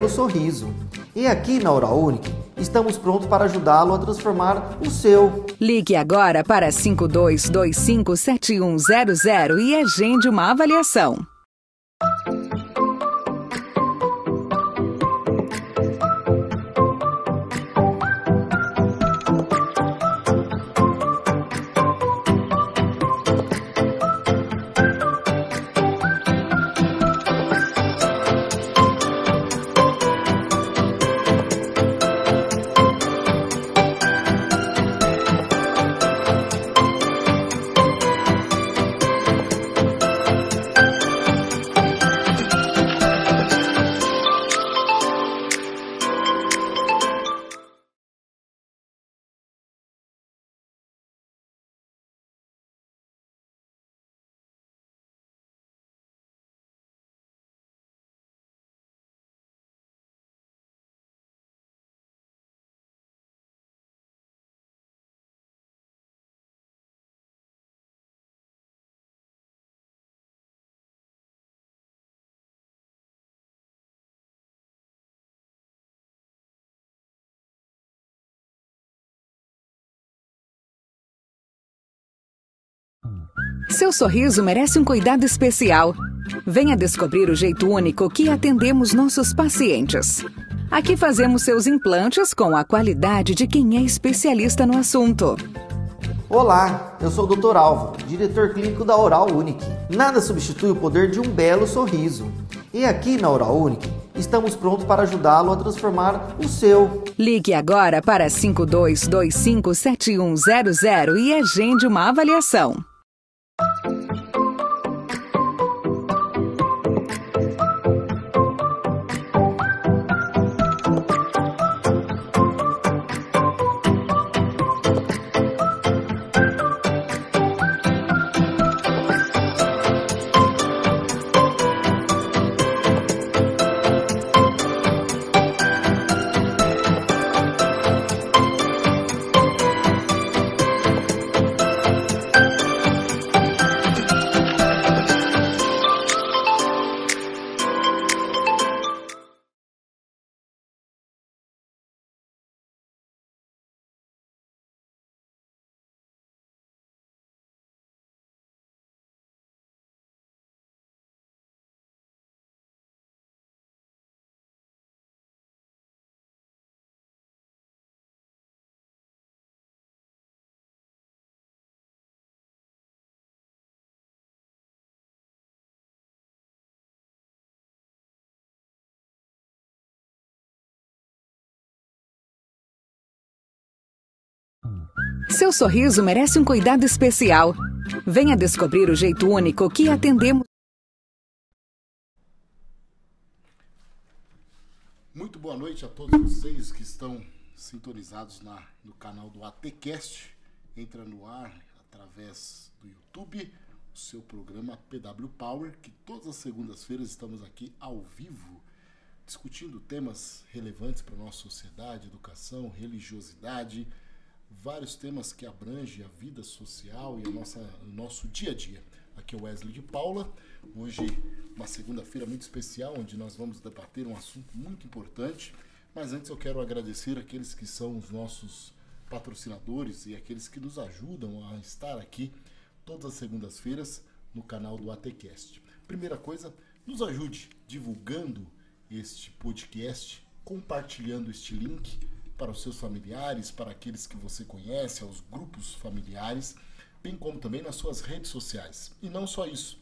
o sorriso. E aqui na Oral Unique, estamos prontos para ajudá-lo a transformar o seu. Ligue agora para 52257100 e agende uma avaliação. Seu sorriso merece um cuidado especial. Venha descobrir o jeito único que atendemos nossos pacientes. Aqui fazemos seus implantes com a qualidade de quem é especialista no assunto. Olá, eu sou o Dr. Alvo, diretor clínico da Oral Unique. Nada substitui o poder de um belo sorriso. E aqui na Oral Unique, estamos prontos para ajudá-lo a transformar o seu. Ligue agora para 52257100 e agende uma avaliação. Seu sorriso merece um cuidado especial. Venha descobrir o jeito único que atendemos. Muito boa noite a todos vocês que estão sintonizados na, no canal do ATCast. Entra no ar através do YouTube, o seu programa PW Power, que todas as segundas-feiras estamos aqui ao vivo, discutindo temas relevantes para a nossa sociedade, educação, religiosidade vários temas que abrangem a vida social e a nossa, o nosso dia a dia. Aqui é o Wesley de Paula. Hoje, uma segunda-feira muito especial, onde nós vamos debater um assunto muito importante. Mas antes eu quero agradecer aqueles que são os nossos patrocinadores e aqueles que nos ajudam a estar aqui todas as segundas-feiras no canal do ATCast. Primeira coisa, nos ajude divulgando este podcast, compartilhando este link para os seus familiares, para aqueles que você conhece, aos grupos familiares, bem como também nas suas redes sociais. E não só isso.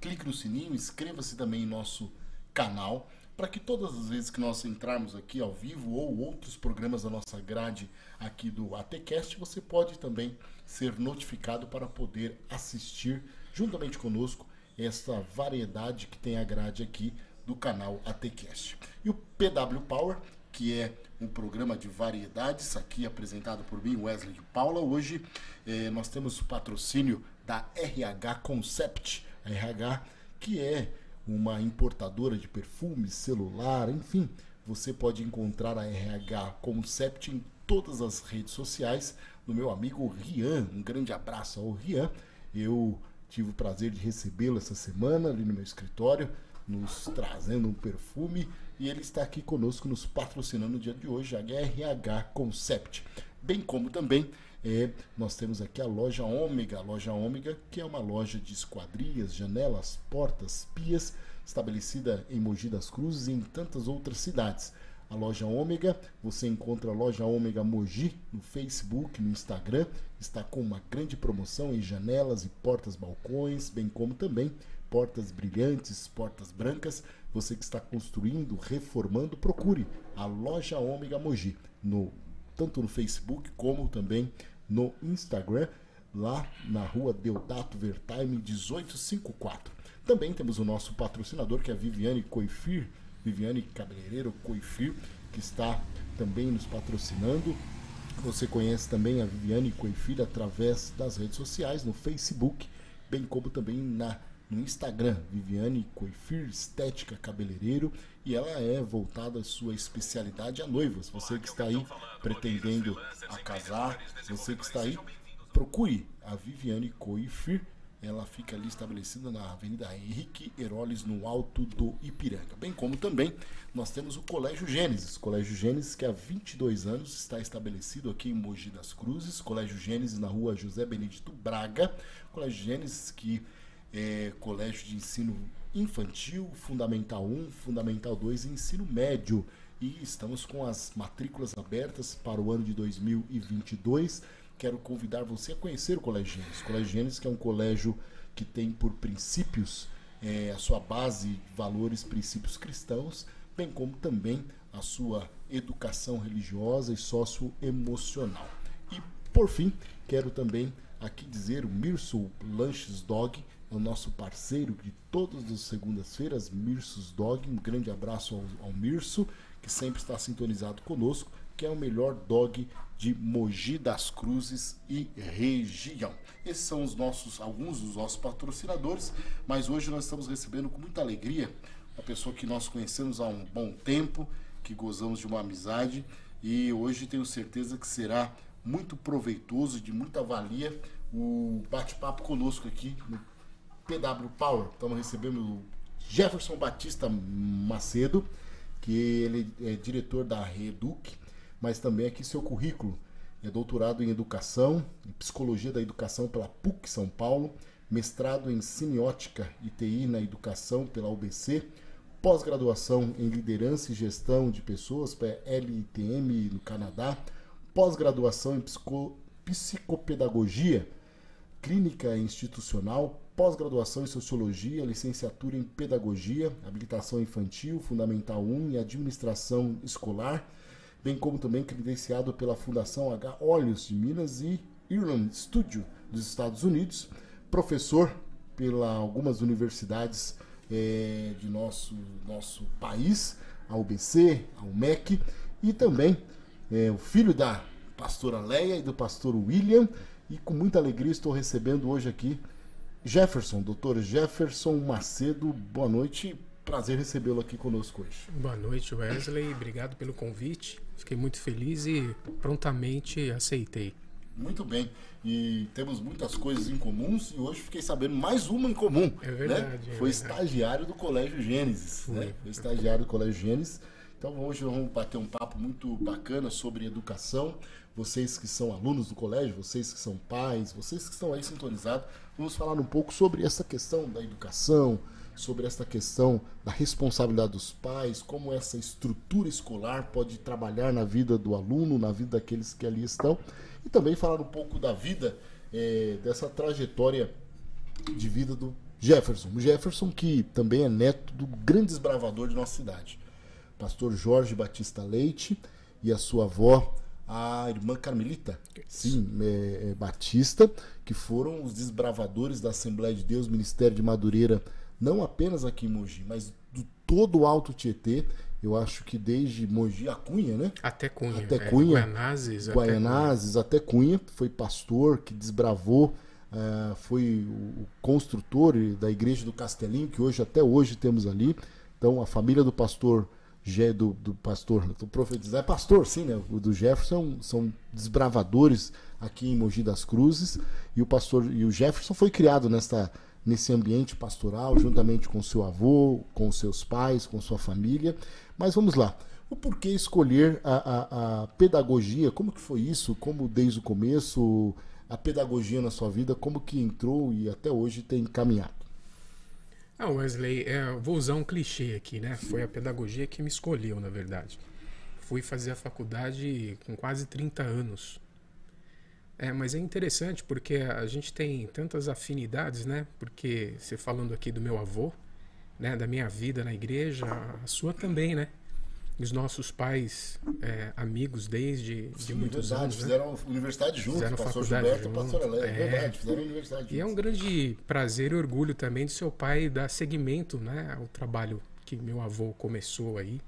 Clique no sininho, inscreva-se também em nosso canal, para que todas as vezes que nós entrarmos aqui ao vivo ou outros programas da nossa grade aqui do ATCast, você pode também ser notificado para poder assistir juntamente conosco essa variedade que tem a grade aqui do canal ATCast. E o PW Power, que é um programa de variedades, aqui apresentado por mim, Wesley de Paula. Hoje eh, nós temos o patrocínio da RH Concept, RH que é uma importadora de perfumes, celular, enfim. Você pode encontrar a RH Concept em todas as redes sociais do meu amigo Rian. Um grande abraço ao Rian. Eu tive o prazer de recebê-lo essa semana ali no meu escritório, nos trazendo um perfume e ele está aqui conosco nos patrocinando no dia de hoje, a RH Concept. Bem como também é, nós temos aqui a loja Ômega, a loja Ômega, que é uma loja de esquadrias, janelas, portas, pias, estabelecida em Mogi das Cruzes e em tantas outras cidades. A loja Ômega, você encontra a loja Ômega Mogi no Facebook, no Instagram, está com uma grande promoção em janelas e portas balcões, bem como também portas brilhantes, portas brancas. Você que está construindo, reformando, procure a loja Ômega Mogi no tanto no Facebook como também no Instagram, lá na rua Deodato Vertime 1854. Também temos o nosso patrocinador, que é a Viviane Coifir, Viviane Cabeleireiro Coifir, que está também nos patrocinando. Você conhece também a Viviane Coifir através das redes sociais, no Facebook, bem como também na, no Instagram, Viviane Coifir Estética Cabeleireiro, e ela é voltada à sua especialidade a noivas. Você que está aí pretendendo a casar, você que está aí, procure a Viviane Coifir. Ela fica ali estabelecida na Avenida Henrique Heroles, no alto do Ipiranga. Bem como também nós temos o Colégio Gênesis. Colégio Gênesis, que há 22 anos está estabelecido aqui em Mogi das Cruzes. Colégio Gênesis, na rua José Benedito Braga. Colégio Gênesis, que é colégio de ensino infantil, Fundamental 1, Fundamental 2 e ensino médio. E estamos com as matrículas abertas para o ano de 2022. Quero convidar você a conhecer o Colégio Gênesis. O Colégio Gênesis que é um colégio que tem por princípios é, a sua base, valores, princípios cristãos, bem como também a sua educação religiosa e socioemocional. E por fim, quero também aqui dizer o Mirso Lanches Dog é o nosso parceiro de todas as segundas-feiras, Mirsos Dog. Um grande abraço ao, ao Mirso, que sempre está sintonizado conosco, que é o melhor dog de Mogi das Cruzes e região. Esses são os nossos, alguns dos nossos patrocinadores, mas hoje nós estamos recebendo com muita alegria uma pessoa que nós conhecemos há um bom tempo, que gozamos de uma amizade e hoje tenho certeza que será muito proveitoso de muita valia o bate-papo conosco aqui no PW Power. Estamos recebendo o Jefferson Batista Macedo, que ele é diretor da Reduc, mas também aqui seu currículo. É doutorado em Educação, em Psicologia da Educação pela PUC São Paulo, mestrado em Semiótica e TI na Educação pela UBC, pós-graduação em Liderança e Gestão de Pessoas pela LITM no Canadá, pós-graduação em psico, Psicopedagogia Clínica Institucional, pós-graduação em Sociologia, licenciatura em Pedagogia, habilitação infantil, Fundamental 1 e Administração Escolar, bem como também credenciado pela Fundação H. Olhos de Minas e Ireland Studio dos Estados Unidos, professor pela algumas universidades é, de nosso, nosso país, a UBC, a UMEC, e também é, o filho da pastora Leia e do pastor William, e com muita alegria estou recebendo hoje aqui Jefferson, doutor Jefferson Macedo, boa noite. Prazer recebê-lo aqui conosco hoje. Boa noite, Wesley. Obrigado pelo convite. Fiquei muito feliz e prontamente aceitei. Muito bem. E temos muitas coisas em comuns e hoje fiquei sabendo mais uma em comum. É verdade. Né? É Foi verdade. estagiário do Colégio Gênesis. Foi. Né? Foi estagiário do Colégio Gênesis. Então hoje vamos bater um papo muito bacana sobre educação. Vocês que são alunos do colégio, vocês que são pais, vocês que estão aí sintonizados, vamos falar um pouco sobre essa questão da educação, sobre essa questão da responsabilidade dos pais, como essa estrutura escolar pode trabalhar na vida do aluno, na vida daqueles que ali estão, e também falar um pouco da vida, eh, dessa trajetória de vida do Jefferson. O Jefferson, que também é neto do grande desbravador de nossa cidade, pastor Jorge Batista Leite, e a sua avó, a irmã Carmelita, sim, é, é, Batista, que foram os desbravadores da Assembleia de Deus, Ministério de Madureira, não apenas aqui em Mogi, mas do todo o Alto Tietê. Eu acho que desde Mogi a Cunha, né? Até Cunha. Até é, Cunha. Guaianazes. até Guaianazes até Cunha, foi pastor que desbravou, eh, foi o construtor da igreja do Castelinho, que hoje até hoje temos ali. Então a família do pastor do, do pastor, do profetizar, é pastor, sim, né? O do Jefferson são desbravadores aqui em Mogi das Cruzes e o pastor e o Jefferson foi criado nesta nesse ambiente pastoral juntamente com seu avô, com seus pais, com sua família, Mas vamos lá. O porquê escolher a, a, a pedagogia? Como que foi isso? Como desde o começo a pedagogia na sua vida, como que entrou e até hoje tem caminhado? Ah, Wesley, é, vou usar um clichê aqui, né? Foi a pedagogia que me escolheu, na verdade. Fui fazer a faculdade com quase 30 anos. É, mas é interessante porque a gente tem tantas afinidades, né? Porque você falando aqui do meu avô, né? Da minha vida na igreja, a sua também, né? Os nossos pais é, amigos desde Sim, de muitos verdade, anos. Né? Fizeram universidade juntos, Fizeram pastor faculdade Gilberto juntos, pastor Alé, é. verdade, fizeram universidade E é um juntos. grande prazer e orgulho também de seu pai dar seguimento né, ao trabalho que meu avô começou aí.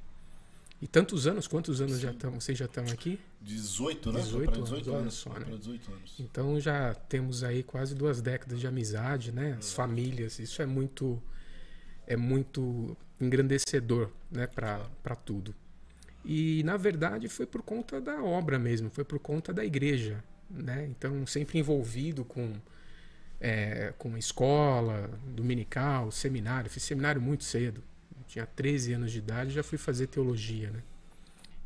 E tantos anos, quantos anos já estão? Vocês já estão aqui? 18, né? 18 Foi pra 18 anos, anos. só, né? pra 18 anos. Então já temos aí quase duas décadas de amizade, né? As famílias, isso é muito é muito engrandecedor, né, para tudo. E na verdade foi por conta da obra mesmo, foi por conta da igreja, né? Então sempre envolvido com é, com escola, dominical, seminário. Fiz seminário muito cedo. Eu tinha 13 anos de idade já fui fazer teologia, né?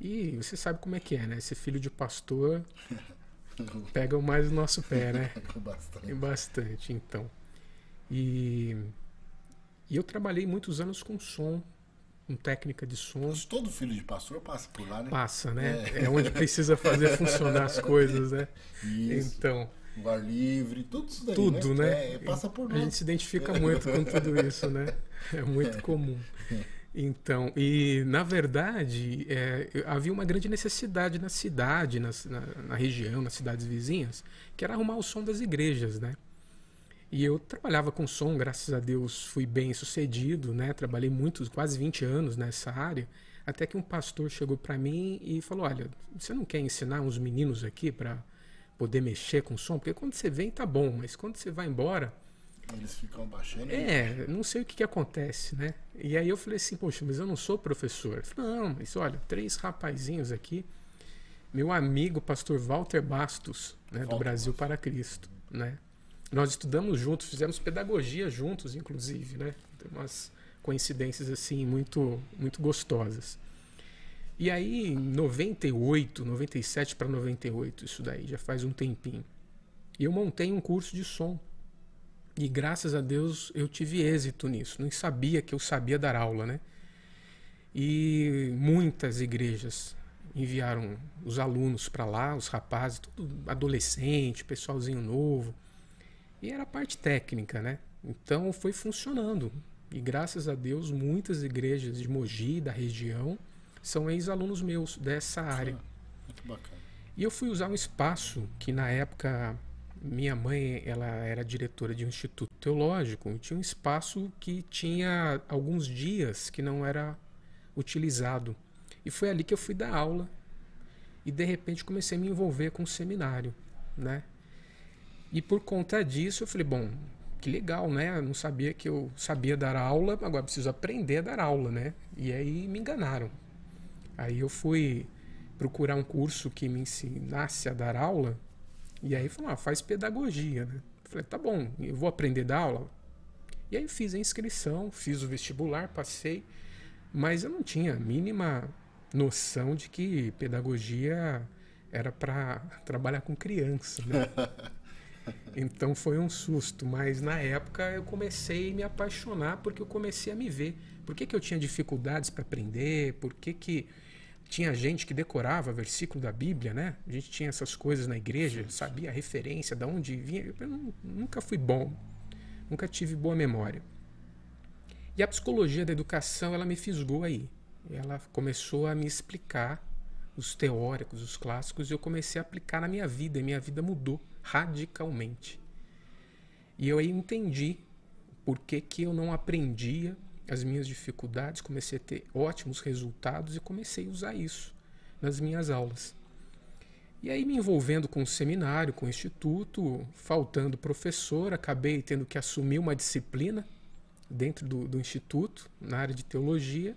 E você sabe como é que é, né? Esse filho de pastor pega mais o nosso pé, né? Bastante. Bastante, então. E, e eu trabalhei muitos anos com som, com técnica de som. Mas todo filho de pastor passa por lá, né? Passa, né? É, onde precisa fazer funcionar as coisas, né? Isso. Então, O ar livre, tudo isso daí, tudo, né? É, passa por A lá. gente se identifica muito com tudo isso, né? É muito comum. Então, e na verdade, é, havia uma grande necessidade na cidade, nas- na, na região, nas cidades vizinhas, que era arrumar o som das igrejas, né? E eu trabalhava com som, graças a Deus fui bem sucedido, né? Trabalhei muitos, quase 20 anos nessa área, até que um pastor chegou para mim e falou: "Olha, você não quer ensinar uns meninos aqui para poder mexer com som? Porque quando você vem tá bom, mas quando você vai embora, Eles ficam baixando. é, não sei o que, que acontece, né? E aí eu falei assim, poxa, mas eu não sou professor. Falou, não, mas olha, três rapazinhos aqui, meu amigo pastor Walter Bastos, né, do Walter Brasil Bastos. para Cristo, né? Nós estudamos juntos, fizemos pedagogia juntos, inclusive, né? Tem umas coincidências assim muito muito gostosas. E aí, em 98, 97 para 98, isso daí já faz um tempinho. Eu montei um curso de som e graças a Deus eu tive êxito nisso. Não sabia que eu sabia dar aula, né? E muitas igrejas enviaram os alunos para lá, os rapazes, tudo adolescente, pessoalzinho novo. E era a parte técnica, né? Então foi funcionando. E graças a Deus muitas igrejas de Mogi, da região, são ex-alunos meus dessa área. Muito bacana. E eu fui usar um espaço que na época minha mãe ela era diretora de um instituto teológico e tinha um espaço que tinha alguns dias que não era utilizado. E foi ali que eu fui dar aula e de repente comecei a me envolver com o seminário, né? E por conta disso eu falei, bom, que legal, né? Eu não sabia que eu sabia dar aula, agora preciso aprender a dar aula, né? E aí me enganaram. Aí eu fui procurar um curso que me ensinasse a dar aula. E aí falou, ah, faz pedagogia, né? Eu falei, tá bom, eu vou aprender a dar aula. E aí fiz a inscrição, fiz o vestibular, passei, mas eu não tinha a mínima noção de que pedagogia era para trabalhar com criança, né? Então foi um susto, mas na época eu comecei a me apaixonar porque eu comecei a me ver. Por que, que eu tinha dificuldades para aprender? Por que, que tinha gente que decorava versículo da Bíblia, né? A gente tinha essas coisas na igreja, sabia a referência, de onde vinha. Eu nu- nunca fui bom, nunca tive boa memória. E a psicologia da educação, ela me fisgou aí. Ela começou a me explicar os teóricos, os clássicos, e eu comecei a aplicar na minha vida, e minha vida mudou radicalmente. E eu aí entendi por que, que eu não aprendia as minhas dificuldades, comecei a ter ótimos resultados e comecei a usar isso nas minhas aulas. E aí me envolvendo com o seminário, com o instituto, faltando professor, acabei tendo que assumir uma disciplina dentro do, do instituto, na área de teologia.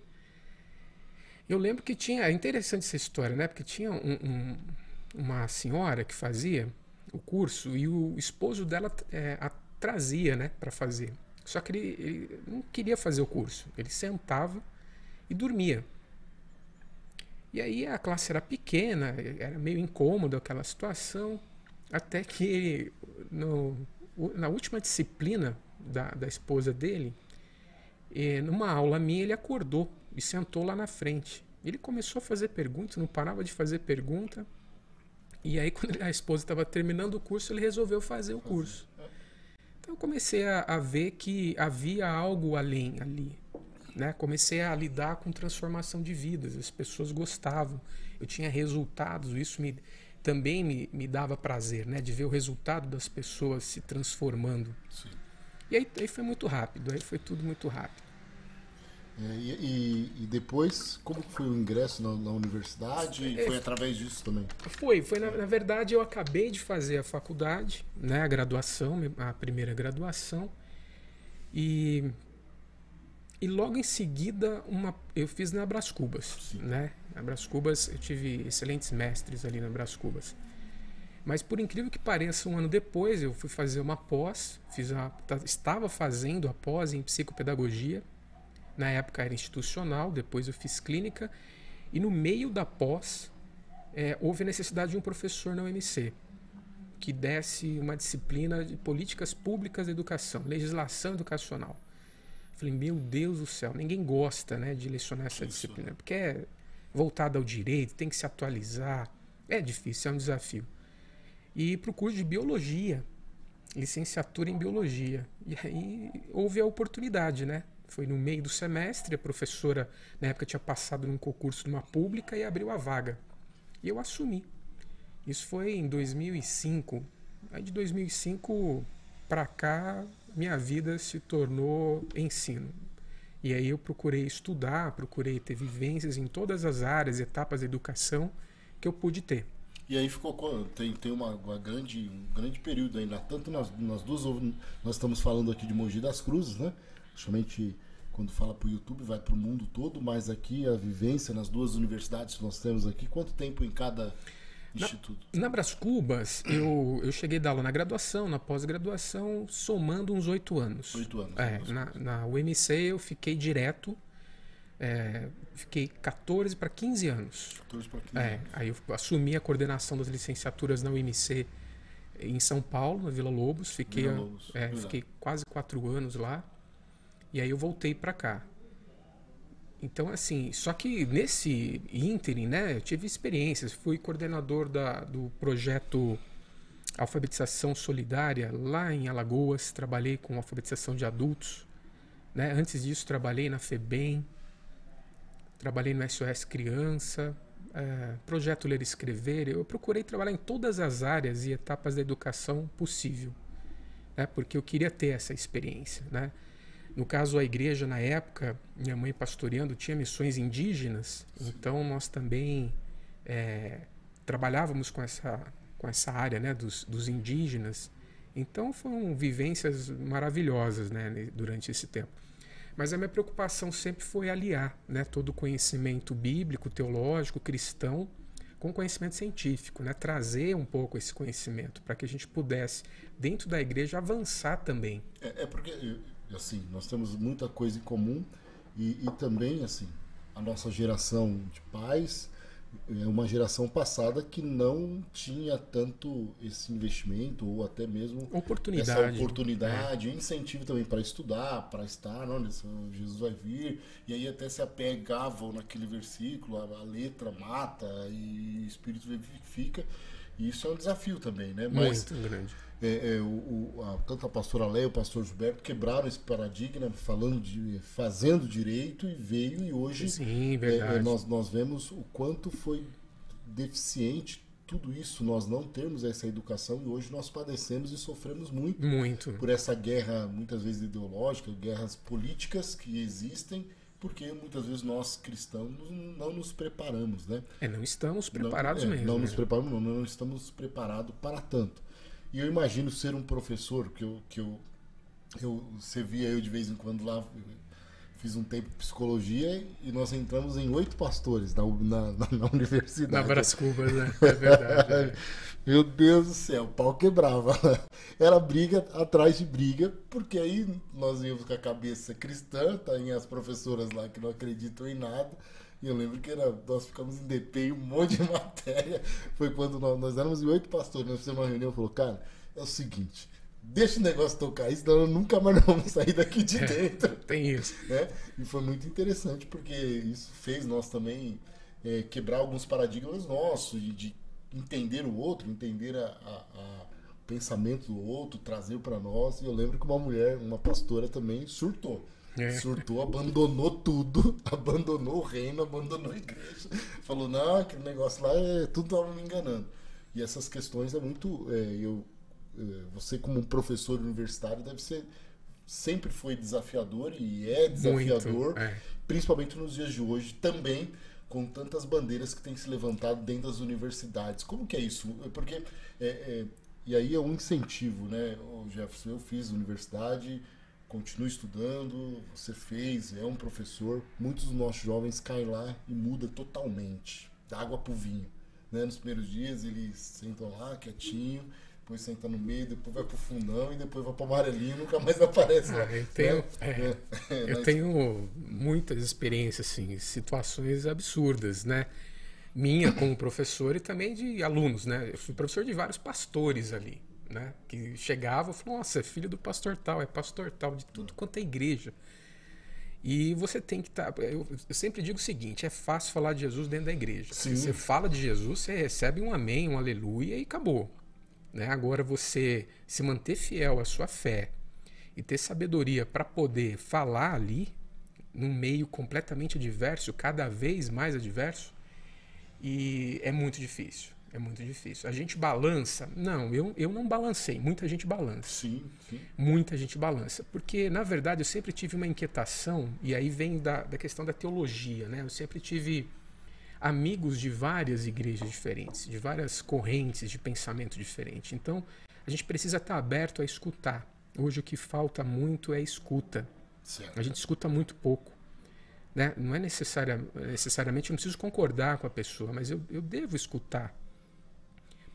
Eu lembro que tinha, é interessante essa história, né? Porque tinha um- um- uma senhora que fazia o curso e o esposo dela é, a trazia, né, para fazer. Só que ele, ele não queria fazer o curso. Ele sentava e dormia. E aí a classe era pequena, era meio incômodo aquela situação, até que no, na última disciplina da, da esposa dele, eh, numa aula minha, ele acordou e sentou lá na frente. Ele começou a fazer perguntas, não parava de fazer pergunta. E aí, quando a esposa estava terminando o curso, ele resolveu fazer o curso. Então, eu comecei a, a ver que havia algo além ali. Né? Comecei a lidar com transformação de vidas, as pessoas gostavam, eu tinha resultados, isso me, também me, me dava prazer, né? de ver o resultado das pessoas se transformando. Sim. E aí, aí, foi muito rápido, aí foi tudo muito rápido. É, e, e, e, depois, como foi o ingresso na, na universidade? É, foi através disso também? Foi, foi na, na, verdade eu acabei de fazer a faculdade, né, a graduação, a primeira graduação, e e logo em seguida uma, eu fiz na Brás Cubas, né? Na Brás Cubas eu tive excelentes mestres ali na Brás Cubas. Mas por incrível que pareça, um ano depois eu fui fazer uma pós, fiz a, estava fazendo a pós em psicopedagogia. Na época era institucional, depois eu fiz clínica e no meio da pós é, houve a necessidade de um professor na UMC que desse uma disciplina de políticas públicas de educação, legislação educacional. Falei, meu Deus do céu, ninguém gosta né, de lecionar essa Isso. disciplina, porque é voltada ao direito, tem que se atualizar. É difícil, é um desafio. E para o curso de biologia, licenciatura em biologia. E aí houve a oportunidade, né? Foi no meio do semestre, a professora na época tinha passado num concurso de uma pública e abriu a vaga. E eu assumi. Isso foi em 2005. Aí de 2005 para cá minha vida se tornou ensino. E aí eu procurei estudar, procurei ter vivências em todas as áreas, etapas da educação que eu pude ter. E aí ficou tem, tem uma, uma grande, um grande período ainda, tanto nas, nas duas, nós estamos falando aqui de Mogi das Cruzes, né? Somente quando fala para o YouTube vai para o mundo todo, mas aqui a vivência nas duas universidades que nós temos aqui, quanto tempo em cada Instituto. Na, na Bras Cubas, eu, eu cheguei a dar aula na graduação, na pós-graduação, somando uns oito anos. Oito anos. É, na, na UMC eu fiquei direto, é, fiquei 14 para 15 anos. 14 para 15 é, anos. Aí eu assumi a coordenação das licenciaturas na UMC em São Paulo, na Vila Lobos. Fiquei, Vila Lobos. É, fiquei quase quatro anos lá. E aí eu voltei para cá. Então, assim, só que nesse ínterim, né, eu tive experiências. Fui coordenador da, do projeto Alfabetização Solidária lá em Alagoas. Trabalhei com alfabetização de adultos. Né? Antes disso, trabalhei na FEBEM. Trabalhei no SOS Criança. É, projeto Ler e Escrever. Eu procurei trabalhar em todas as áreas e etapas da educação possível. Né? Porque eu queria ter essa experiência, né? No caso, a igreja, na época, minha mãe pastoreando, tinha missões indígenas, Sim. então nós também é, trabalhávamos com essa, com essa área né, dos, dos indígenas. Então foram vivências maravilhosas né, durante esse tempo. Mas a minha preocupação sempre foi aliar né, todo o conhecimento bíblico, teológico, cristão, com conhecimento científico, né? trazer um pouco esse conhecimento para que a gente pudesse, dentro da igreja, avançar também. É, é porque assim, nós temos muita coisa em comum e, e também, assim, a nossa geração de pais é uma geração passada que não tinha tanto esse investimento ou até mesmo oportunidade, essa oportunidade, é. incentivo também para estudar, para estar, não, Jesus vai vir, e aí até se apegavam naquele versículo, a, a letra mata e o espírito vivifica, e isso é um desafio também, né? Mas, Muito grande é, é, o, o, a, tanto a pastora Leia e o pastor Gilberto quebraram esse paradigma falando de fazendo direito e veio e hoje Sim, é, é nós, nós vemos o quanto foi deficiente tudo isso nós não temos essa educação e hoje nós padecemos e sofremos muito, muito. por essa guerra muitas vezes ideológica, guerras políticas que existem porque muitas vezes nós cristãos não nos preparamos, né? É, não estamos preparados não, é, mesmo. Não nos preparamos, não, não estamos preparados para tanto. E eu imagino ser um professor, que eu, que eu, eu você via eu de vez em quando lá, fiz um tempo de psicologia e nós entramos em oito pastores na, na, na universidade. Na Brás Cubas, né? É verdade. É. Meu Deus do céu, o pau quebrava. Era briga atrás de briga, porque aí nós íamos com a cabeça cristã, tá em as professoras lá que não acreditam em nada, E eu lembro que era, nós ficamos em DP um monte de matéria. Foi quando nós, nós éramos oito pastores, nós fizemos uma reunião e falou, cara, é o seguinte, deixa o negócio tocar aí, senão nunca mais vamos sair daqui de é, dentro. É, tem isso. Né? E foi muito interessante, porque isso fez nós também é, quebrar alguns paradigmas nossos, de, de, entender o outro, entender a, a, a, pensamento do outro, trazer para nós. E eu lembro que uma mulher, uma pastora também, surtou. É. Surtou, abandonou tudo, abandonou o reino, abandonou a igreja. Falou, não, aquele negócio lá, é, tudo estava me enganando. E essas questões é muito. É, eu, é, você, como um professor universitário, deve ser. Sempre foi desafiador e é desafiador, muito, é. principalmente nos dias de hoje também, com tantas bandeiras que têm se levantado dentro das universidades. Como que é isso? Porque. É, é, e aí é um incentivo, né, Jefferson? Eu fiz universidade, continue estudando, você fez, é um professor. Muitos dos nossos jovens caem lá e muda totalmente, da água para o vinho. Né? Nos primeiros dias eles sentam lá quietinho, depois senta no meio, depois vai pro fundão e depois vai pro amarelinho e nunca mais aparece. Ah, eu tenho, né? é, é, eu tenho muitas experiências, assim, situações absurdas, né? Minha como professor e também de alunos, né? Eu fui professor de vários pastores ali né? Que chegava e falou, nossa, é filho do pastor tal, é pastor tal, de tudo quanto é igreja. E você tem que estar. Tá, eu, eu, sempre digo o seguinte: é fácil falar de Jesus dentro da igreja. Sim. Você fala de Jesus, você recebe um amém, um aleluia e acabou. Né? Agora, você se manter fiel à sua fé e ter sabedoria para poder falar ali, num meio completamente adverso, cada vez mais adverso, e é muito difícil. É muito difícil. A gente balança? Não, eu, eu não balancei. Muita gente balança. Sim, sim. Muita gente balança. Porque, na verdade, eu sempre tive uma inquietação, e aí vem da, da questão da teologia, né? Eu sempre tive amigos de várias igrejas diferentes, de várias correntes de pensamento diferente. Então, a gente precisa estar aberto a escutar. Hoje o que falta muito é escuta. Certo. A gente escuta muito pouco. Né? Não é necessária, necessariamente, eu não preciso concordar com a pessoa, mas eu, eu devo escutar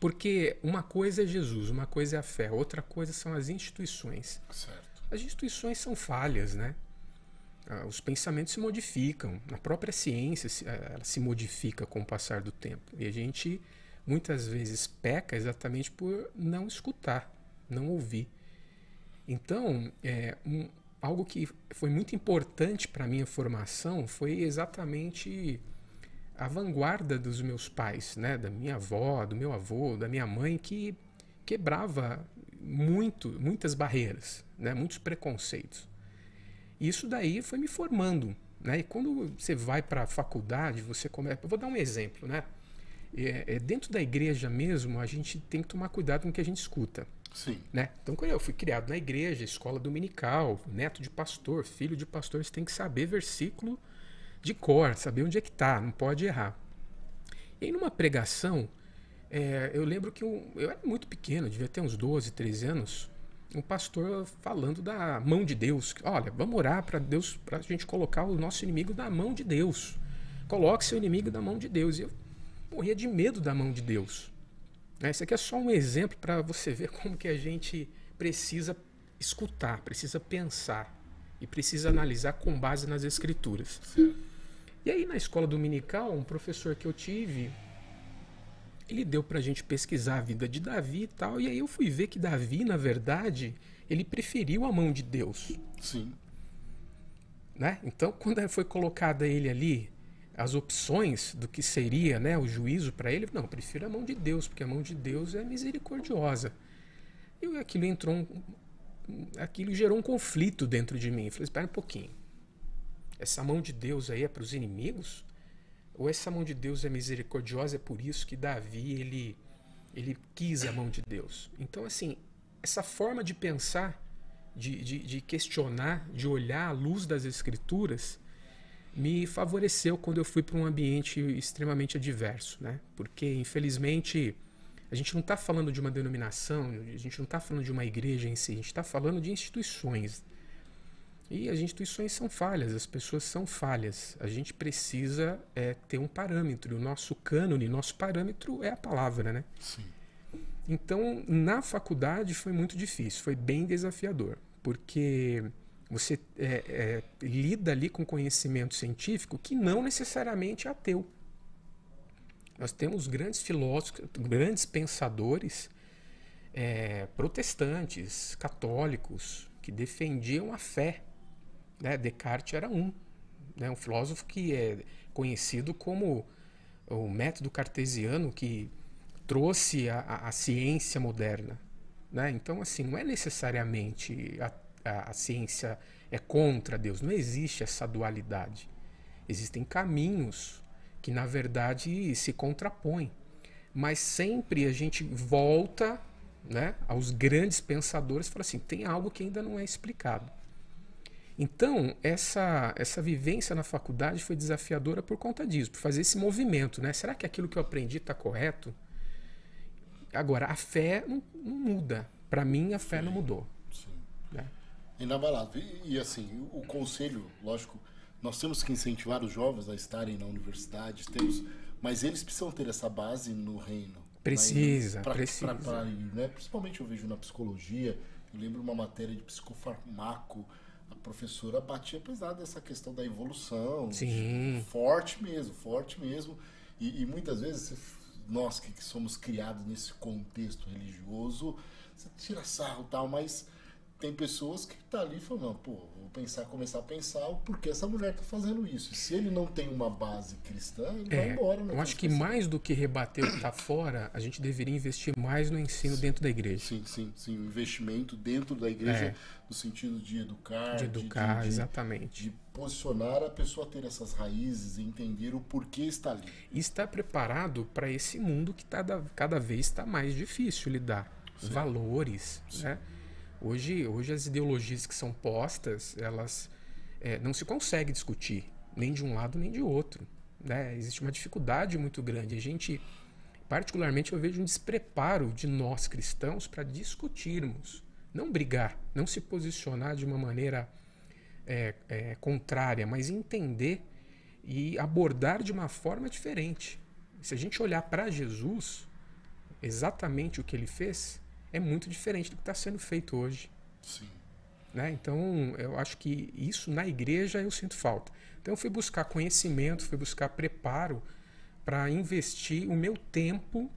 porque uma coisa é Jesus, uma coisa é a fé, outra coisa são as instituições. Certo. As instituições são falhas, né? Ah, os pensamentos se modificam, a própria ciência eh, ela se modifica com o passar do tempo. E a gente muitas vezes peca exatamente por não escutar, não ouvir. Então, é, um, algo que foi muito importante para a minha formação foi exatamente a vanguarda dos meus pais, né, da minha avó, do meu avô, da minha mãe, que quebrava muito, muitas barreiras, né, muitos preconceitos. E isso daí foi me formando, né? E quando você vai para a faculdade, você começa. Eu vou dar um exemplo, né? É, é, dentro da igreja mesmo, a gente tem que tomar cuidado com o que a gente escuta. Sim. Né? Então, quando eu fui criado na igreja, escola dominical, neto de pastor, filho de pastor, você tem que saber versículo de cor, saber onde é que está, não pode errar. E aí, numa pregação, é, eu lembro que um, eu era muito pequeno, devia ter uns 12, 13 anos, um pastor falando da mão de Deus. Olha, vamos orar para Deus, para a gente colocar o nosso inimigo na mão de Deus. Coloque seu inimigo na mão de Deus. E eu morria de medo da mão de Deus. Né, esse aqui é só um exemplo para você ver como que a gente precisa escutar, precisa pensar e precisa analisar com base nas escrituras. Sim. E aí na escola dominical, um professor que eu tive, ele deu pra gente pesquisar a vida de Davi e tal, e aí eu fui ver que Davi, na verdade, ele preferiu a mão de Deus. Sim. Né? Então, quando foi colocada ele ali, as opções do que seria né, o juízo para ele, não, prefiro a mão de Deus, porque a mão de Deus é misericordiosa. E aquilo entrou um, aquilo gerou um conflito dentro de mim. Eu falei, espera um pouquinho. Essa mão de Deus aí é para os inimigos? Ou essa mão de Deus é misericordiosa, é por isso que Davi ele, ele quis a mão de Deus? Então, assim, essa forma de pensar, de, de, de questionar, de olhar à luz das Escrituras, me favoreceu quando eu fui para um ambiente extremamente adverso, né? Porque, infelizmente, a gente não está falando de uma denominação, a gente não está falando de uma igreja em si, a gente está falando de instituições. E as instituições são falhas, as pessoas são falhas. A gente precisa é, ter um parâmetro. O nosso cânone, nosso parâmetro é a palavra, né? Sim. Então, na faculdade foi muito difícil, foi bem desafiador, porque você é, é, lida ali com conhecimento científico que não necessariamente é ateu. Nós temos grandes filósofos, grandes pensadores é, protestantes, católicos, que defendiam a fé. Né? Descartes era um, né? um filósofo que é conhecido como o método cartesiano que trouxe a, a, a ciência moderna. Né? Então, assim, não é necessariamente a, a, ciência é contra Deus. Não existe essa dualidade. Existem caminhos que, na verdade, se contrapõem. Mas sempre a gente volta né, aos grandes pensadores e fala assim: tem algo que ainda não é explicado. Então, essa, essa vivência na faculdade foi desafiadora por conta disso, por fazer esse movimento. Né? Será que aquilo que eu aprendi está correto? Agora, a fé não, não muda. Para mim, a fé sim, não mudou. Sim. Né? Inabalável. E, e assim, o conselho, lógico, nós temos que incentivar os jovens a estarem na universidade, temos, mas eles precisam ter essa base no reino. Precisa, pra, precisa. Pra, pra, né? Principalmente eu vejo na psicologia, eu lembro uma matéria de psicofarmaco, a professora batia pesado essa questão da evolução. Sim. Forte mesmo, forte mesmo. E, e muitas vezes nós que, que, somos criados nesse contexto religioso, você tira sarro e tal, mas tem pessoas que tá ali falando, pô, vou pensar, começar a pensar o porquê essa mulher tá fazendo isso. Se ele não tem uma base cristã, ele é, vai embora. Né? Eu acho que mais do que rebater o que tá fora, a gente deveria investir mais no ensino sim, dentro da igreja. Sim, sim, sim. O investimento dentro da igreja é. No sentido de educar. De educar, de, de, exatamente. De posicionar a pessoa a ter essas raízes e entender o porquê está ali. E estar preparado para esse mundo que tá, cada vez está mais difícil lidar. Sim. Valores, sim. né? Hoje, hoje as ideologias que são postas, elas é, não se consegue discutir nem de um lado nem de outro. Né? Existe uma dificuldade muito grande. A gente, particularmente, eu vejo um despreparo de nós cristãos para discutirmos, não brigar, não se posicionar de uma maneira é, é, contrária, mas entender e abordar de uma forma diferente. Se a gente olhar para Jesus, exatamente o que ele fez, é muito diferente do que está sendo feito hoje. Sim. Né? Então, eu acho que isso na igreja eu sinto falta. Então, eu fui buscar conhecimento, fui buscar preparo para investir o meu tempo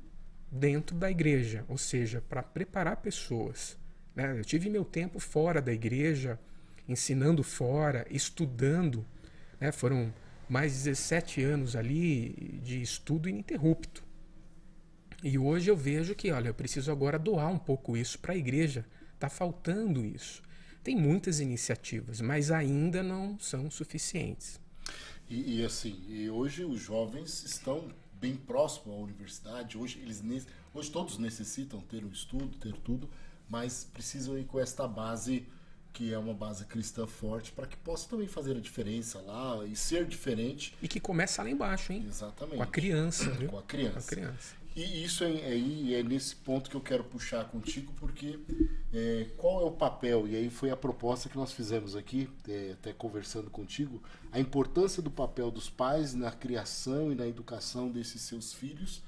dentro da igreja, ou seja, para preparar pessoas. Né? Eu tive meu tempo fora da igreja, ensinando fora, estudando. Né? Foram mais 17 anos ali de estudo ininterrupto. E hoje eu vejo que, olha, eu preciso agora doar um pouco isso para a igreja. Está faltando isso. Tem muitas iniciativas, mas ainda não são suficientes. E, e assim, e hoje os jovens estão bem próximos à universidade. Hoje eles hoje todos necessitam ter um estudo, ter tudo, mas precisam ir com esta base que é uma base cristã forte para que possa também fazer a diferença lá e ser diferente. E que começa lá embaixo, hein? Exatamente. Com a criança, viu? Com a criança. Com a criança. E isso aí é, é, nesse ponto que eu quero puxar contigo, porque é, qual é o papel, e aí foi a proposta que nós fizemos aqui, é, até conversando contigo, a importância do papel dos pais na criação e na educação desses seus filhos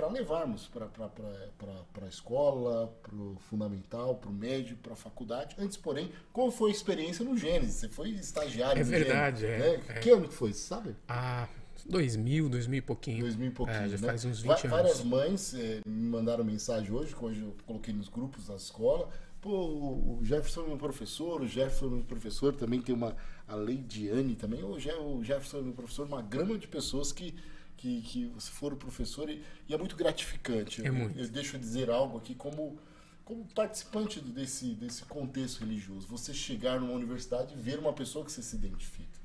para levarmos para a escola, para o fundamental, para o médio, para a faculdade. Antes, porém, como foi a experiência no Gênesis? Você foi estagiário é verdade, Gênesis, é, né? é. Que ano que foi, sabe? Ah, 2000, 2000 e pouquinho. 2000 e pouquinho, é, já né? faz uns 20 anos. Várias mães é, me mandaram mensagem hoje, que hoje eu coloquei nos grupos da escola. Pô, o Jefferson é meu professor, o Jefferson é meu professor, também tem uma a Leidiane também. O Jefferson é meu professor, uma grama de pessoas que que, que você for o professor e, e é muito gratificante. É eu, muito. eu deixo dizer algo aqui como como participante desse desse contexto religioso, você chegar numa universidade e ver uma pessoa que você se identifica,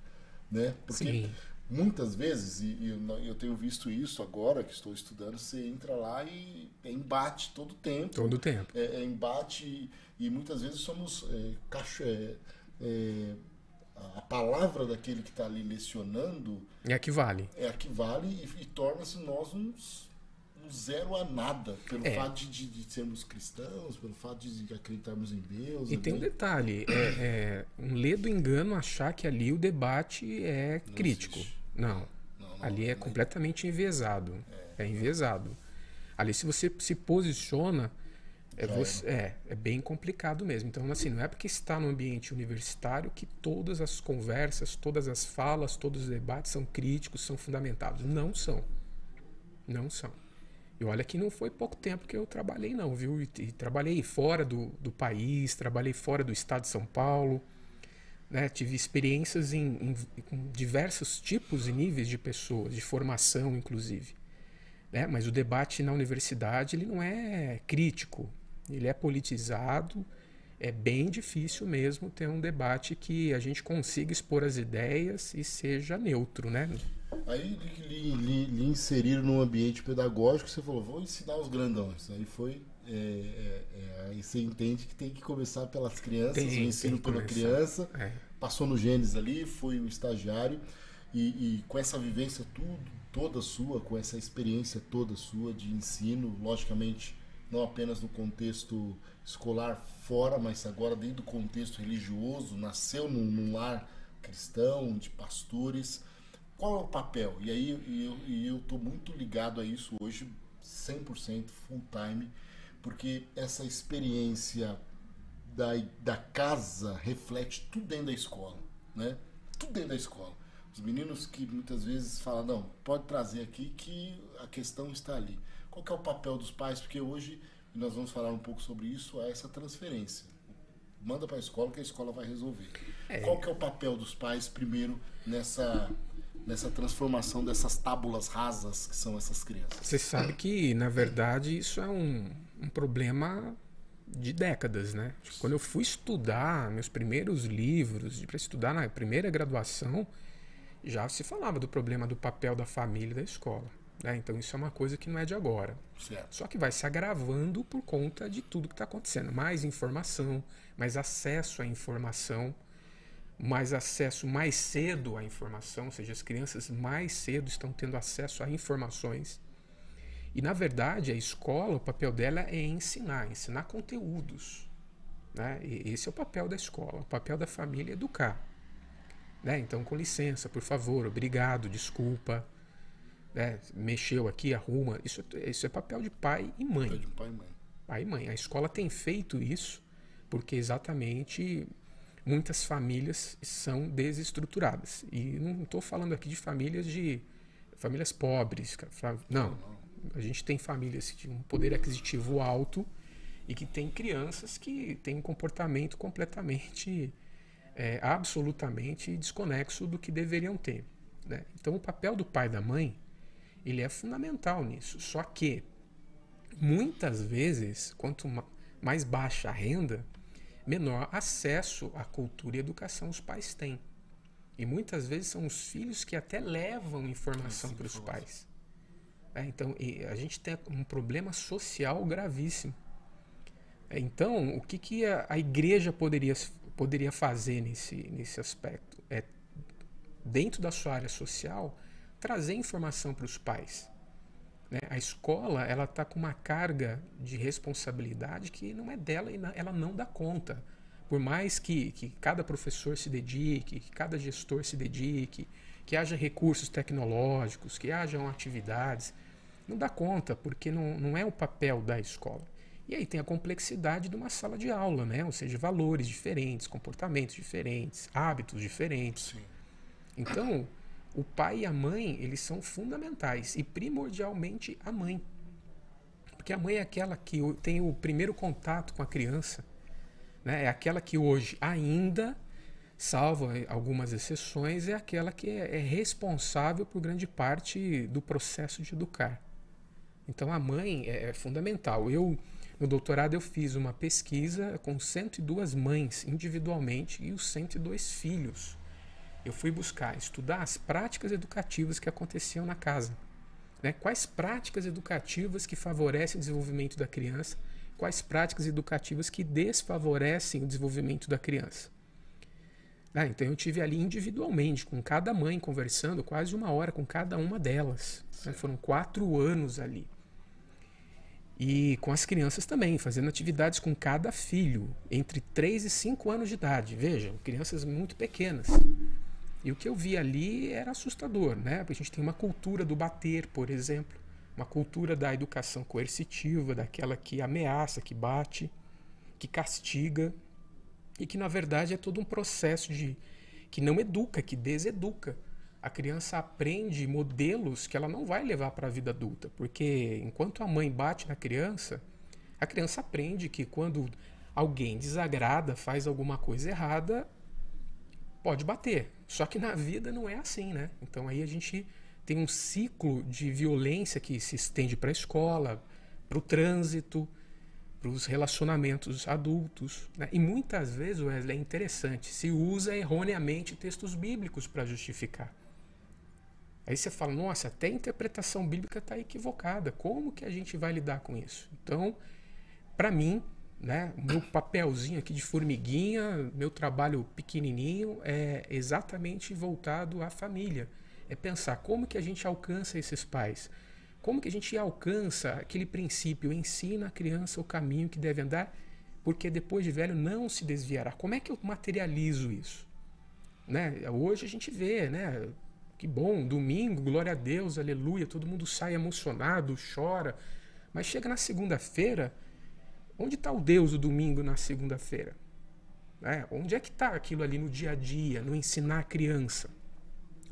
né? Porque Sim muitas vezes, e, eu tenho visto isso agora que estou estudando, você entra lá e é embate todo o tempo. Todo o tempo. É, é embate e, e, muitas vezes somos é, cacho, é, é, a palavra daquele que está ali lecionando é a que vale. É a que vale e, e torna-se nós uns um zero a nada pelo é. fato de, de, sermos cristãos, pelo fato de acreditarmos em Deus. E tem um detalhe: é, é, um ledo engano achar que ali o debate é não crítico. Não. Não, não. Ali é completamente envezado. É, é envezado. Ali, se você se posiciona É, você, é, é bem complicado mesmo. Então, assim, não é porque está no ambiente universitário que todas as conversas, todas as falas, todos os debates são críticos, são fundamentados. Não são. Não são. E olha que não foi pouco tempo que eu trabalhei, não, viu? E, e trabalhei fora do, do país, trabalhei fora do estado de São Paulo. Né? Tive experiências em, em, com diversos tipos e níveis de pessoas, de formação, inclusive. Né? Mas o debate na universidade ele não é crítico, ele é politizado. É bem difícil mesmo ter um debate que a gente consiga expor as ideias e seja neutro, né? Aí lhe, lhe, lhe inseriram num ambiente pedagógico, você falou, vou ensinar os grandões. Aí foi. É, é, é, aí você entende que tem que começar pelas crianças, tem, o ensino pela começar. criança. É. Passou no Gênesis ali, foi o estagiário. E, e, com essa vivência tudo, toda sua, com essa experiência toda sua de ensino, logicamente não apenas no contexto escolar fora, mas agora dentro do contexto religioso, nasceu num, num lar cristão, de pastores qual é o papel? E aí e eu estou muito ligado a isso hoje, 100% full time, porque essa experiência da, da casa reflete tudo dentro da escola, né? Tudo dentro da escola. Os meninos que muitas vezes falam, não, pode trazer aqui que a questão está ali. Qual é o papel dos pais? Porque hoje, nós vamos falar um pouco sobre isso, é essa transferência. Manda para a escola que a escola vai resolver. É. Qual que é o papel dos pais, primeiro, nessa nessa transformação dessas tábulas rasas que são essas crianças. Você sabe que, na verdade, isso é um, um problema de décadas, né? Quando eu fui estudar meus primeiros livros, para estudar na primeira graduação, já se falava do problema do papel da família e da escola. Né? Então isso é uma coisa que não é de agora. Certo. Só que vai se agravando por conta de tudo que está acontecendo. Mais informação, mais acesso à informação mais acesso mais cedo à informação, ou seja, as crianças mais cedo estão tendo acesso a informações. E na verdade, a escola, o papel dela é ensinar, ensinar conteúdos. Né? Esse é o papel da escola, o papel da família é educar. Né? Então, com licença, por favor, obrigado, desculpa. Né? Mexeu aqui, arruma. Isso, isso é papel de pai e mãe. Papel de pai e mãe. Pai e mãe. A escola tem feito isso porque exatamente muitas famílias são desestruturadas. E não estou falando aqui de famílias de famílias pobres. Não. A gente tem famílias que têm um poder aquisitivo alto e que tem crianças que têm um comportamento completamente, é, absolutamente desconexo do que deveriam ter. Né? Então, o papel do pai e da mãe ele é fundamental nisso. Só que muitas vezes, quanto mais baixa a renda, menor acesso à cultura e educação os pais têm. E muitas vezes são os filhos que até levam informação para os pais. É, então, a gente tem um problema social gravíssimo. É, então, o que, que a, a, igreja poderia, poderia fazer nesse, nesse aspecto? É, dentro da sua área social, trazer informação para os pais. Né? A escola ela está com uma carga de responsabilidade que não é dela e ela não dá conta. Por mais que, que cada professor se dedique, que cada gestor se dedique, que haja recursos tecnológicos, que hajam atividades, não dá conta, porque não, não é o papel da escola. E aí tem a complexidade de uma sala de aula, né? ou seja, valores diferentes, comportamentos diferentes, hábitos diferentes. Sim. Então, o pai e a mãe, eles são fundamentais e primordialmente a mãe. Porque a mãe é aquela que tem o primeiro contato com a criança, né? é aquela que hoje ainda, salvo algumas exceções, é aquela que é, é responsável por grande parte do processo de educar. Então a mãe é, é fundamental. Eu no doutorado eu fiz uma pesquisa com 102 mães individualmente e os 102 filhos eu fui buscar estudar as práticas educativas que aconteciam na casa. Né? Quais práticas educativas que favorecem o desenvolvimento da criança, quais práticas educativas que desfavorecem o desenvolvimento da criança. Ah, então eu tive ali individualmente, com cada mãe, conversando quase uma hora com cada uma delas. Né? Foram quatro anos ali. E com as crianças também, fazendo atividades com cada filho, entre 3 e 5 anos de idade. Vejam, crianças muito pequenas. E o que eu vi ali era assustador, né? Porque a gente tem uma cultura do bater, por exemplo. uma cultura da educação coercitiva, daquela que ameaça, que bate, que castiga e que na verdade é todo um processo de que não educa, que deseduca. A criança aprende modelos que ela não vai levar para a vida adulta, porque enquanto a mãe bate na criança, a criança aprende que quando alguém desagrada, faz alguma coisa errada, pode bater. Só que na vida não é assim, né? Então aí a gente tem um ciclo de violência que se estende para a escola, para o trânsito, para os relacionamentos adultos. Né? E muitas vezes, Wesley, é interessante, se usa erroneamente textos bíblicos para justificar. Aí você fala, nossa, até a interpretação bíblica está equivocada. Como que a gente vai lidar com isso? Então, para mim, né, meu papelzinho aqui de formiguinha, meu trabalho pequenininho é exatamente voltado à família. É pensar como que a gente alcança esses pais. Como que a gente alcança aquele princípio, ensina a criança o caminho que deve andar, porque depois de velho não se desviará. Como é que eu materializo isso? Né? Hoje a gente vê, né? Que bom, domingo, glória a Deus, aleluia, todo mundo sai emocionado, chora. Mas chega na segunda-feira, onde está o Deus o domingo na segunda-feira? É, onde é que está aquilo ali no dia a dia, no ensinar a criança?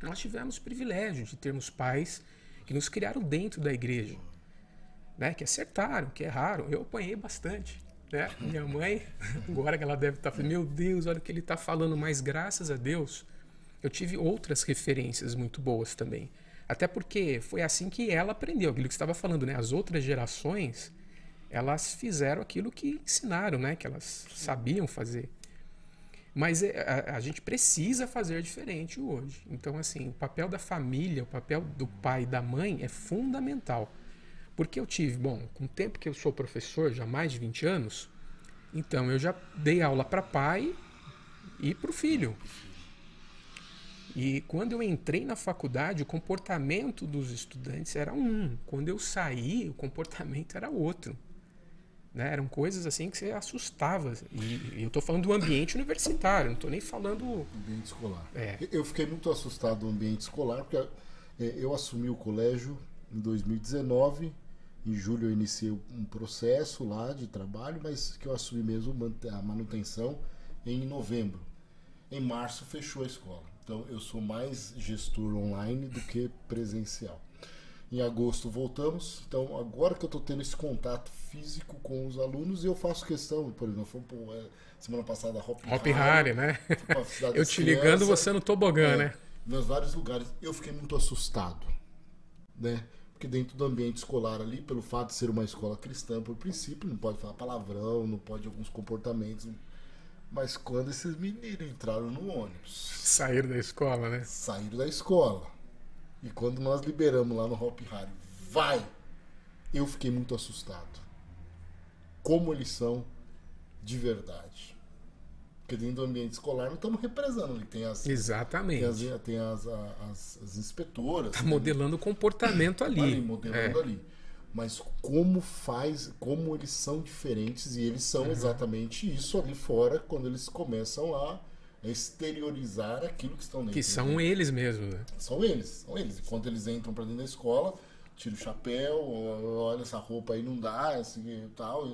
Nós tivemos o privilégio de termos pais que nos criaram dentro da igreja, né? que acertaram, que erraram. Eu apanhei bastante. Né? Minha mãe, agora que ela deve estar tá falando, meu Deus, olha o que ele está falando, mas graças a Deus eu tive outras referências muito boas também. Até porque foi assim que ela aprendeu, aquilo que estava falando, né? As outras gerações, elas fizeram aquilo que ensinaram, né? Que elas sabiam fazer. Mas é, a, a, gente precisa fazer diferente hoje. Então, assim, o papel da família, o papel do pai e da mãe é fundamental. Porque eu tive, bom, com o tempo que eu sou professor, já mais de 20 anos, então eu já dei aula para pai e para o filho. E quando eu entrei na faculdade, o comportamento dos estudantes era um. Quando eu saí, o comportamento era outro. Né? Eram coisas assim que você assustava. E, e eu estou falando do ambiente universitário, não estou nem falando. Ambiente escolar. É. Eu fiquei muito assustado do ambiente escolar, porque é, eu assumi o colégio em 2019. Em julho eu iniciei um processo lá de trabalho, mas que eu assumi mesmo a manutenção em novembro. Em março fechou a escola. Então eu sou mais gestor online do que presencial. Em agosto voltamos. Então agora que eu estou tendo esse contato físico com os alunos, eu faço questão, por exemplo, fomos pô, é, semana passada Hop, Hop Harry, né? eu te ligando, você no tobogã, é, né? Nos vários lugares. Eu fiquei muito assustado, né? Porque dentro do ambiente escolar ali, pelo fato de ser uma escola cristã, por princípio, não pode falar palavrão, não pode alguns comportamentos mas quando esses meninos entraram no ônibus. Saíram da escola, né? Saíram da escola. E quando nós liberamos lá no Hop Harry, vai! Eu fiquei muito assustado. Como eles são de verdade. Porque dentro do ambiente escolar não estamos represando ali. Tem as, Exatamente. Tem as, tem as, as, as inspetoras. Tá modelando o comportamento ali. ali modelando é. ali mas como faz, como eles são diferentes e eles são uhum. exatamente isso ali fora quando eles começam a exteriorizar aquilo que estão dentro. Que são eles mesmos, né? São eles, são eles. Quando eles entram para dentro da escola, tira o chapéu, olha essa roupa aí não dá, assim, tal,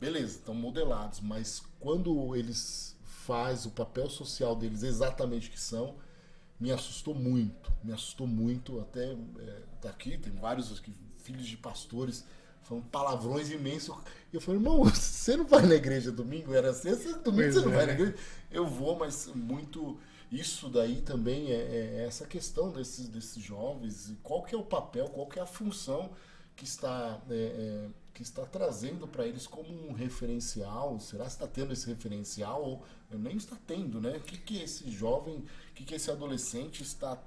beleza, estão modelados, mas quando eles faz o papel social deles exatamente que são, me assustou muito, me assustou muito, até é, tá aqui, tem vários filhos de pastores, falando palavrões imensos. E eu falei, irmão, você não vai na igreja domingo? Era sexta, domingo pois você não vai na é. igreja? Eu vou, mas muito. Isso daí também é, é, essa questão desses, desses jovens, qual que é o papel, qual que é a função que está, é, é que está trazendo para eles como um referencial. Será que está tendo esse referencial? Ou nem está tendo, né? O que, que esse jovem, o que, que esse adolescente está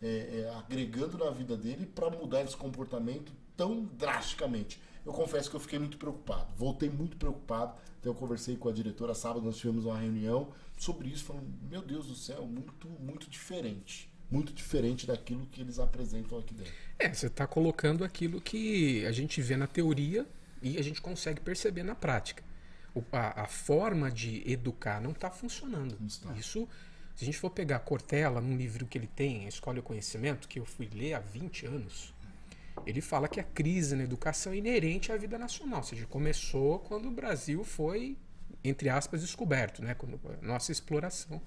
é, é, agregando na vida dele para mudar esse comportamento tão drasticamente. Eu confesso que eu fiquei muito preocupado, voltei muito preocupado. Então eu conversei com a diretora sábado, nós tivemos uma reunião sobre isso, falando: meu Deus do céu, muito, muito diferente. Muito diferente daquilo que eles apresentam aqui dentro. É, você está colocando aquilo que a gente vê na teoria e a gente consegue perceber na prática. O, a, a, forma de educar não está funcionando. Não está. Isso, se a gente for pegar Cortella num livro que ele tem, Escolha o Conhecimento, que eu fui ler há 20 anos, ele fala que a crise na educação é inerente à vida nacional, ou seja, começou quando o Brasil foi, entre aspas, descoberto, né? quando a nossa exploração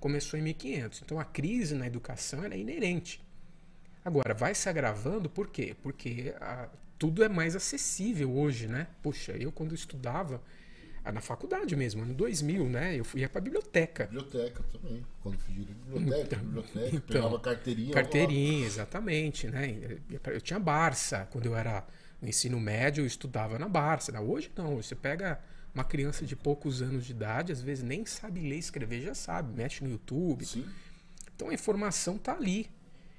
começou em 1500. Então a crise na educação é inerente. Agora, vai se agravando por quê? Porque a, tudo é mais acessível hoje, né? Puxa, eu quando estudava, ah, na faculdade mesmo, ano 2000, né? Eu ia para biblioteca. Biblioteca também. Quando de biblioteca, então, biblioteca, então, pegava carteirinha. Carteirinha, exatamente, né? Eu tinha Barça. Quando eu era no ensino médio, eu estudava na Barça. Hoje não, você pega uma criança de poucos anos de idade, às vezes nem sabe ler e escrever, já sabe, mexe no YouTube. Sim. Então a informação tá ali.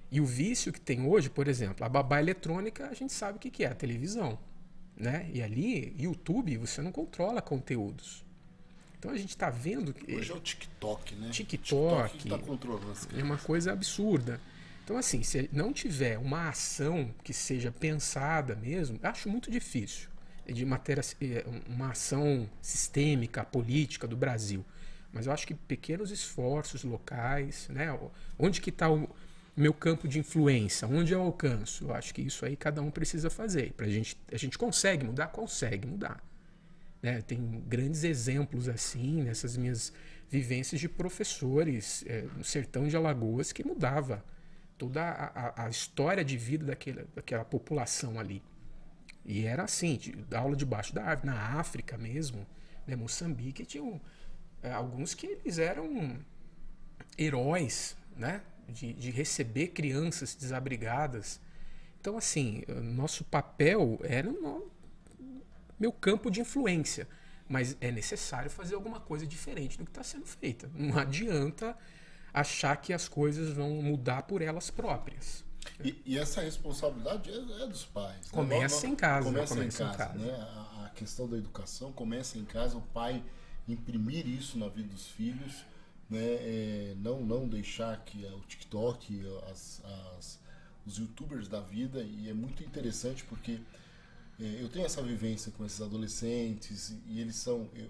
E o vício que tem hoje, por exemplo, a babá eletrônica, a gente sabe o que é, a televisão. Né? E ali, YouTube, você não controla conteúdos. Então a gente está vendo que. Hoje é o TikTok, né? TikTok. TikTok tá controlando é uma coisa absurda. Então, assim, se não tiver uma ação que seja pensada mesmo, acho muito difícil de matéria, eh, uma ação sistêmica, política do Brasil. Mas eu acho que pequenos esforços locais, né? Onde que está o, meu campo de influência, onde eu alcanço. Eu acho que isso aí cada um precisa fazer. Pra gente, a gente consegue mudar? Consegue mudar. Né? Tem grandes exemplos assim nessas minhas vivências de professores é, no sertão de Alagoas que mudava toda a, a, a história de vida daquela, daquela população ali. E era assim, de, da aula debaixo da árvore, na África mesmo, né, Moçambique, tinham é, alguns que eles eram heróis, né? De, de receber crianças desabrigadas. Então, assim, nosso papel é no meu campo de influência. Mas é necessário fazer alguma coisa diferente do que está sendo feita. Não adianta achar que as coisas vão mudar por elas próprias. E, e essa responsabilidade é, é dos pais. Né? Começa né? em casa. Começa, começa em casa. Em casa. Né? A, a, questão da educação começa em casa, o pai imprimir isso na vida dos filhos né, é, não, não deixar que o TikTok, as, as, os youtubers da vida, e é muito interessante porque é, eu tenho essa vivência com esses adolescentes e eles são. Eu,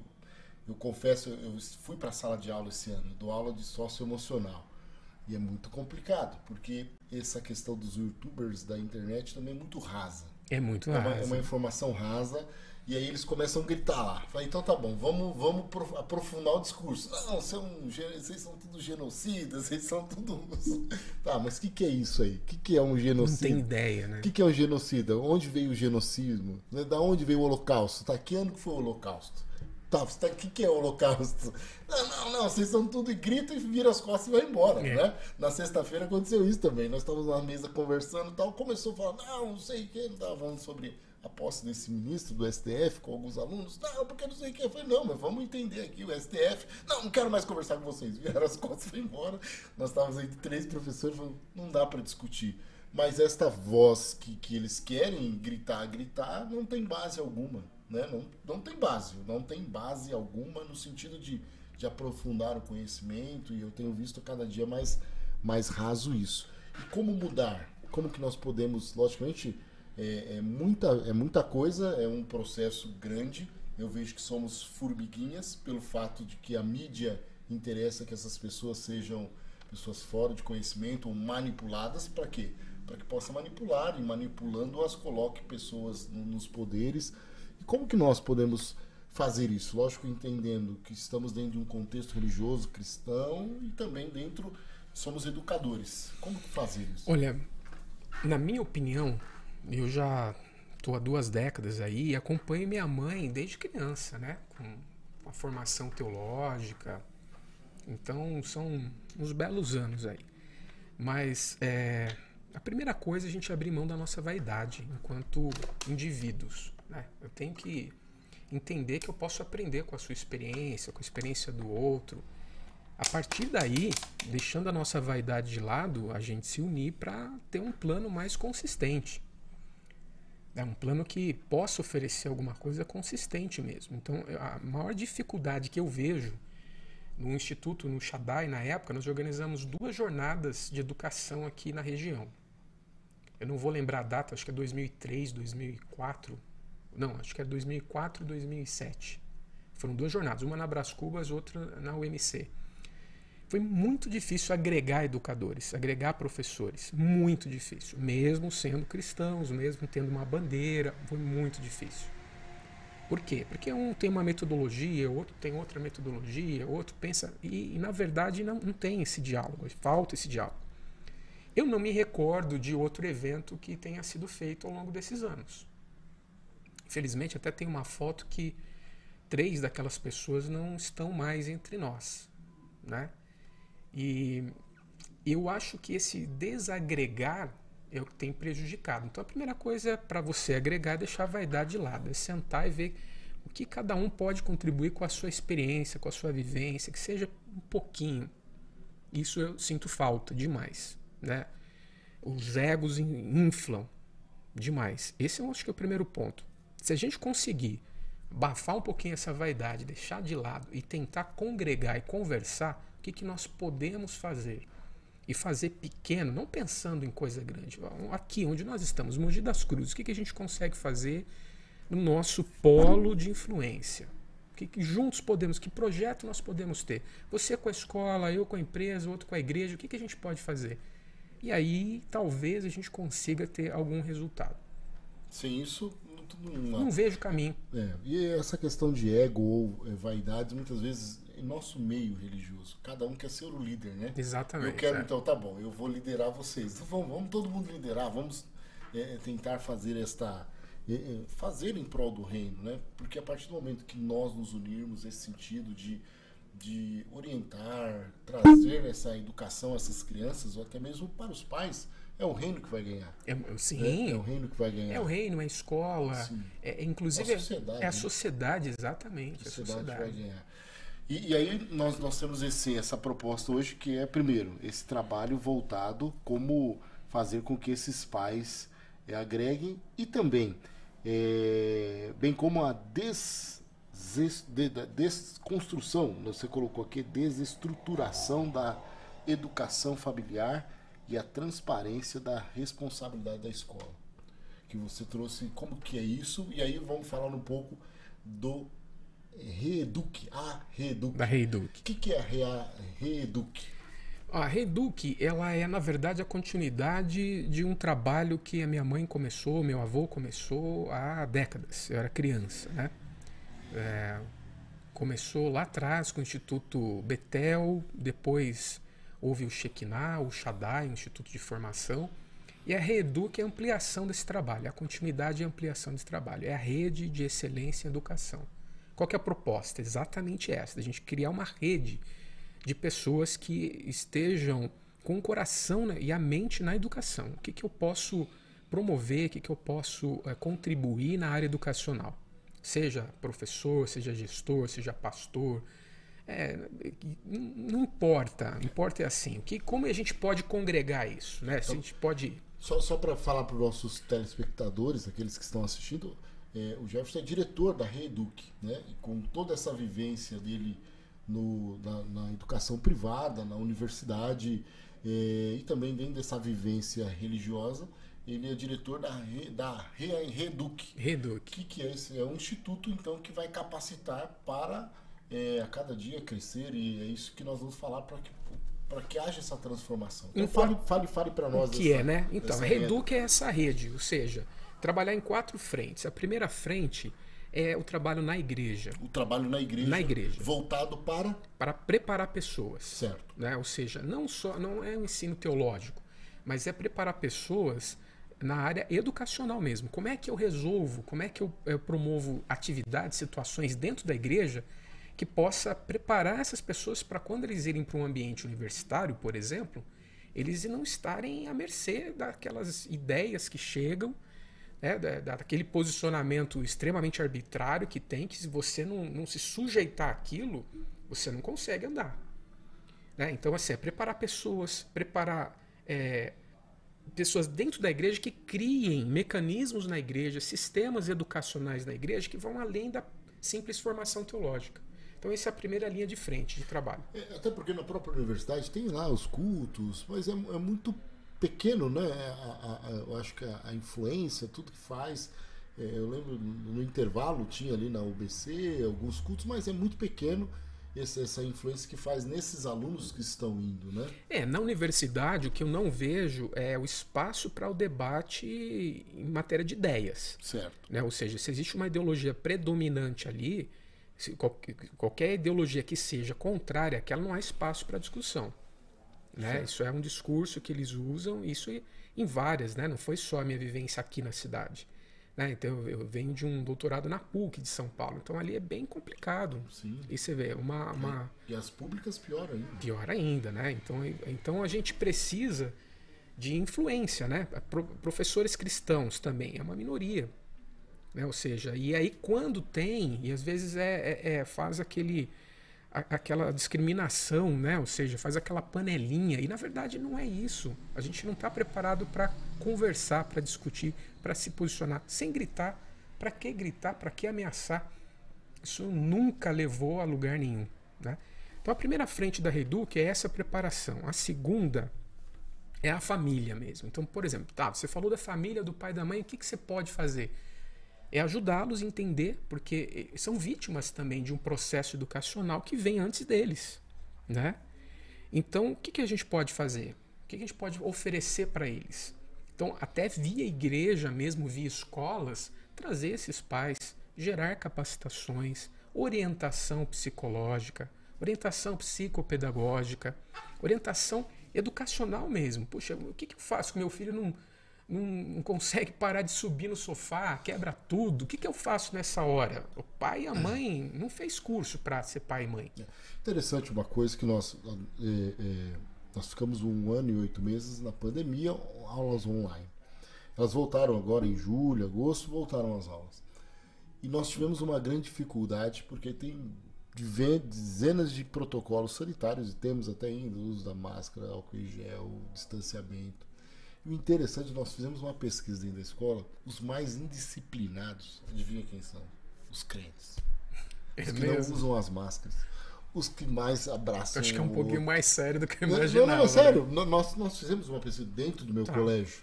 eu confesso, eu fui para a sala de aula esse ano, dou aula de socioemocional. E é muito complicado, porque essa questão dos youtubers da internet também é muito rasa. É muito rasa. É uma, é uma informação rasa e aí eles começam a gritar lá. Falei, então tá bom, vamos, vamos aprofundar o discurso. Não, são, vocês são tudo genocidas, vocês são tudo. Tá, mas o que, que é isso aí? O que, que é um genocida? Não tem ideia, né? O que, que é um genocida? Onde veio o genocismo? Né, da onde veio o holocausto? Tá, que ano que foi o holocausto? Tá, tá, o que, que é o holocausto? Não, não, não, vocês são tudo e gritam e viram as costas e vai embora, é. né? Na sexta-feira aconteceu isso também. Nós estávamos na mesa conversando e tal, começou a falar, não, não sei o que, não estava falando sobre a posse desse ministro do STF com alguns alunos. Não, porque não sei o que. Eu falei, não, mas vamos entender aqui o STF. Não, não quero mais conversar com vocês. Vieram as costas e foi embora. Nós estávamos entre três professores falando, não dá para discutir. Mas esta voz que, que eles querem gritar, gritar, não tem base alguma. Né? Não, não tem base. Não tem base alguma no sentido de, de aprofundar o conhecimento. E eu tenho visto cada dia mais, mais raso isso. E como mudar? Como que nós podemos, logicamente é, é, muita, é muita coisa, é um processo grande. Eu vejo que somos formiguinhas pelo fato de que a mídia interessa que essas pessoas sejam pessoas fora de conhecimento ou manipuladas para quê? Para que possa manipular e manipulando as coloque pessoas nos poderes. E como que nós podemos fazer isso? Lógico, entendendo que estamos dentro de um contexto religioso cristão e também dentro somos educadores. Como fazer isso? Olha, na minha opinião, eu já estou há duas décadas aí e acompanho minha mãe desde criança, né? Com uma formação teológica. Então são uns belos anos aí. Mas é, a primeira coisa é a gente abrir mão da nossa vaidade enquanto indivíduos. Né? Eu tenho que entender que eu posso aprender com a sua experiência, com a experiência do outro. A partir daí, deixando a nossa vaidade de lado, a gente se unir para ter um plano mais consistente. É um plano que possa oferecer alguma coisa consistente mesmo. Então, a maior dificuldade que eu vejo no Instituto, no Shaddai, na época, nós organizamos duas jornadas de educação aqui na região. Eu não vou lembrar a data, acho que é 2003, 2004. Não, acho que é 2004 e 2007. Foram duas jornadas, uma na Brás Cubas, outra na UMC. Foi muito difícil agregar educadores, agregar professores. Muito difícil. Mesmo sendo cristãos, mesmo tendo uma bandeira, foi muito difícil. Por quê? Porque um tem uma metodologia, outro tem outra metodologia, outro pensa. E, e na verdade não, não tem esse diálogo, falta esse diálogo. Eu não me recordo de outro evento que tenha sido feito ao longo desses anos. Infelizmente, até tem uma foto que três daquelas pessoas não estão mais entre nós, né? E eu acho que esse desagregar é o que tem prejudicado. Então a primeira coisa para você agregar é deixar a vaidade de lado, é sentar e ver o que cada um pode contribuir com a sua experiência, com a sua vivência, que seja um pouquinho. Isso eu sinto falta demais, né? Os egos inflam demais. Esse eu acho que é o primeiro ponto. Se a gente conseguir abafar um pouquinho essa vaidade, deixar de lado e tentar congregar e conversar, que, que nós podemos fazer? E fazer pequeno, não pensando em coisa grande. Aqui onde nós estamos, Mogi das Cruzes, o que, que a gente consegue fazer no nosso polo de influência? O que, que juntos podemos, que projeto nós podemos ter? Você com a escola, eu com a empresa, outro com a igreja, o que, que a gente pode fazer? E aí talvez a gente consiga ter algum resultado. Sem isso, não, não vejo caminho. É, e essa questão de ego ou é, vaidade, muitas vezes em nosso meio religioso, cada um quer ser o líder, né? Exatamente. Eu quero, é. então, tá bom, eu vou liderar vocês. Então, vamos, vamos todo mundo liderar, vamos é, tentar fazer esta. É, fazer em prol do reino, né? Porque a partir do momento que nós nos unirmos nesse sentido de, de orientar, trazer essa educação a essas crianças, ou até mesmo para os pais, é o reino que vai ganhar. É, sim. É, é, o reino que vai ganhar. É o reino, é a escola. É, inclusive, é a sociedade. É a sociedade, exatamente. A sociedade, a sociedade. vai ganhar. E, e, aí nós, nós temos esse, essa proposta hoje que é, primeiro, esse trabalho voltado como fazer com que esses pais é, agreguem e também, é, bem como a des, des, de, desconstrução, você colocou aqui, desestruturação da educação familiar e a transparência da responsabilidade da escola. Que você trouxe como que é isso, e aí vamos falar um pouco do Reeduc, a Reeduc. Da Reeduc. O que, que é a Reeduc? A Reeduc, ela é na verdade a continuidade de um trabalho que a minha mãe começou, meu avô começou há décadas. Eu era criança, né? É, começou lá atrás com o Instituto Betel, depois houve o Shekinah, o Shaddai, o Instituto de Formação, e a Reeduc é a ampliação desse trabalho, a continuidade e ampliação desse trabalho. É a rede de excelência em educação. Qual que é a proposta? Exatamente essa, a gente criar uma rede de pessoas que estejam com o coração né, e a mente na educação. O que, que eu posso promover, o que, que eu posso é, contribuir na área educacional? Seja professor, seja gestor, seja pastor, é, não importa, importa é assim, que, como a gente pode congregar isso, né? Se a gente pode... Só, só para falar para os nossos telespectadores, aqueles que estão assistindo, é, o Jefferson é diretor da Reeduc, né? E com toda essa vivência dele no, na, na educação privada, na universidade, é, e também dentro dessa vivência religiosa, ele é diretor da, da Reduc. Reduc. O que, que é esse? É um instituto, então, que vai capacitar para é, a cada dia crescer e é isso que nós vamos falar para que para que haja essa transformação. Então, fale, fale, fale para nós. O que é, né? Então, a Reduc é essa rede, ou seja, trabalhar em quatro frentes. A primeira frente é o trabalho na igreja. O trabalho na igreja. Na igreja. Voltado para para preparar pessoas. Certo. Né? Ou seja, não só não é um ensino teológico, mas é preparar pessoas na área educacional mesmo. Como é que eu resolvo? Como é que eu, eu promovo atividades, situações dentro da igreja que possa preparar essas pessoas para quando eles irem para um ambiente universitário, por exemplo, eles não estarem à mercê daquelas ideias que chegam, né, daquele posicionamento extremamente arbitrário que tem, que se você não, não se sujeitar àquilo, você não consegue andar. Né? Então, assim, é preparar pessoas, preparar é, pessoas dentro da igreja que criem mecanismos na igreja, sistemas educacionais na igreja que vão além da simples formação teológica. Então essa é a primeira linha de frente de trabalho. É, até porque na própria universidade tem lá os cultos, mas é, é muito pequeno, né? A, a, a, eu acho que a, influência, tudo que faz. É, eu lembro no intervalo tinha ali na UBC alguns cultos, mas é muito pequeno essa influência que faz nesses alunos que estão indo, né? É, na universidade o que eu não vejo é o espaço para o debate em matéria de ideias. Certo. Né? Ou seja, se existe uma ideologia predominante ali, qualquer ideologia que seja contrária àquela, não há espaço para discussão. Né? Isso é um discurso que eles usam, isso em várias, né? não foi só a minha vivência aqui na cidade. Né? Então eu venho de um doutorado na PUC de São Paulo, então ali é bem complicado. Sim. E você vê uma, uma... E as públicas pior ainda. Pior ainda, né? Então, então a gente precisa de influência, né? Professores cristãos também é uma minoria, né? Ou seja, e aí quando tem e às vezes é, é, é faz aquele aquela discriminação, né? Ou seja, faz aquela panelinha. E na verdade não é isso. A gente não está preparado para conversar, para discutir, para se posicionar, sem gritar. Para que gritar? Para que ameaçar? Isso nunca levou a lugar nenhum. Né? Então a primeira frente da Reduc é essa preparação. A segunda é a família mesmo. Então, por exemplo, tá, você falou da família, do pai e da mãe, o que, que você pode fazer? É ajudá-los a entender, porque são vítimas também de um processo educacional que vem antes deles. Né? Então, o que, que a gente pode fazer? O que, que a gente pode oferecer para eles? Então, até via igreja, mesmo via escolas, trazer esses pais, gerar capacitações, orientação psicológica, orientação psicopedagógica, orientação educacional mesmo. Puxa, o que, que eu faço com meu filho não não, não, consegue parar de subir no sofá, quebra tudo. O que, que eu faço nessa hora? O pai e a mãe não fez curso para ser pai e mãe. É interessante uma coisa que nós, é, é, nós ficamos um ano e oito meses na pandemia, aulas online. Elas voltaram agora em julho, agosto, voltaram as aulas. E nós tivemos uma grande dificuldade porque tem dezenas de protocolos sanitários e temos até ainda o uso da máscara, álcool em gel, distanciamento. E o interessante, nós fizemos uma pesquisa dentro da escola, os mais indisciplinados, adivinha quem são? Os crentes. É os que mesmo? não usam as máscaras. Os que mais abraçam. Acho que é um pouquinho mais sério do que eu imaginava. Não, não, sério. Né? Nós, nós fizemos uma pesquisa dentro do meu tá. colégio.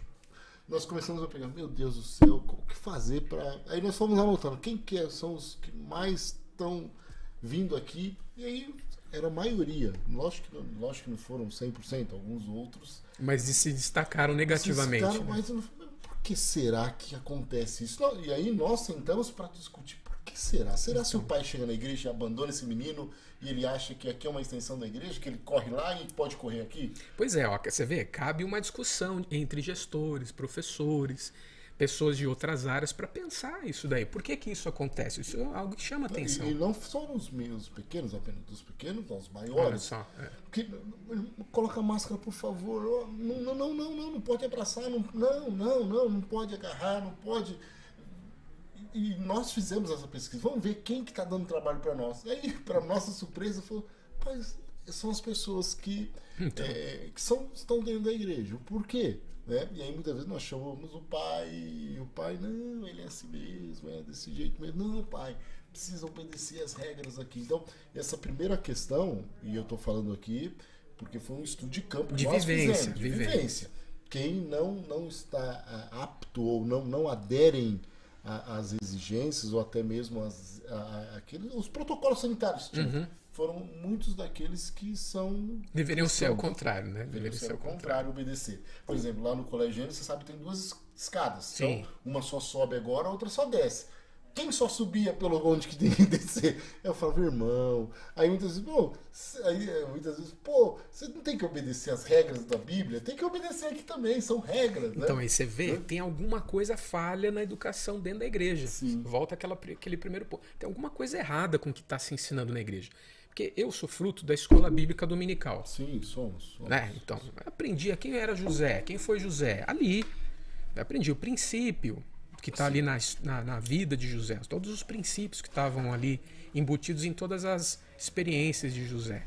Nós começamos a pegar, meu Deus do céu, o que fazer para. Aí nós fomos anotando quem que é, são os que mais estão vindo aqui. E aí era a maioria. Lógico que, lógico que não foram 100%, alguns outros. Mas se destacaram negativamente. Se destacaram, né? mas por que será que acontece isso? E aí nós sentamos para discutir por que será? Será então. se o então. pai chega na igreja e abandona esse menino e ele acha que aqui é uma extensão da igreja, que ele corre lá e pode correr aqui? Pois é, ó, você vê, cabe uma discussão entre gestores, professores pessoas de outras áreas para pensar isso daí. Por que, que isso acontece? Isso é algo que chama atenção. E, não só nos meus pequenos, apenas dos pequenos, aos maiores. Só, é. que, coloca máscara, por favor. Não, não, não, não, não, não pode abraçar, não, não, não, não, não pode agarrar, não pode. E nós fizemos essa pesquisa. Vamos ver quem que está dando trabalho para nós. E aí, para nossa surpresa, falou, são as pessoas que, então. é, que são, estão dentro da igreja. Por quê? Né? E aí muitas vezes nós chamamos o pai, e o pai, não, ele é assim mesmo, é desse jeito mesmo. Não, pai, precisa obedecer as regras aqui. Então, essa primeira questão, e eu estou falando aqui porque foi um estudo de campo de vivência, fizemos, de vivência. vivência. Quem não, não está apto ou não, não aderem às exigências ou até mesmo as, a, a, os protocolos sanitários. Tipo, uhum foram muitos daqueles que são. Deveriam ser ao contrário, né? Deveriam ser ao contrário, obedecer. Por exemplo, lá no colégio, você sabe, tem duas escadas. Sim. Então, uma só sobe agora, a outra só desce. Quem só subia pelo onde que tem que descer? Eu falava, irmão. Aí muitas vezes, pô, aí, é, muitas vezes, pô, você não tem que obedecer as regras da Bíblia, tem que obedecer aqui também, são regras. Né? Então aí você vê, tem alguma coisa falha na educação dentro da igreja. Sim. Volta aquela, aquele primeiro ponto. Tem alguma coisa errada com o que está se ensinando na igreja. Porque eu sou fruto da escola bíblica dominical. Sim, somos. somos. Né? Então, aprendi quem era José, quem foi José. Ali, eu aprendi o princípio que está ali na, na, na, vida de José, todos os princípios que estavam ali embutidos em todas as experiências de José.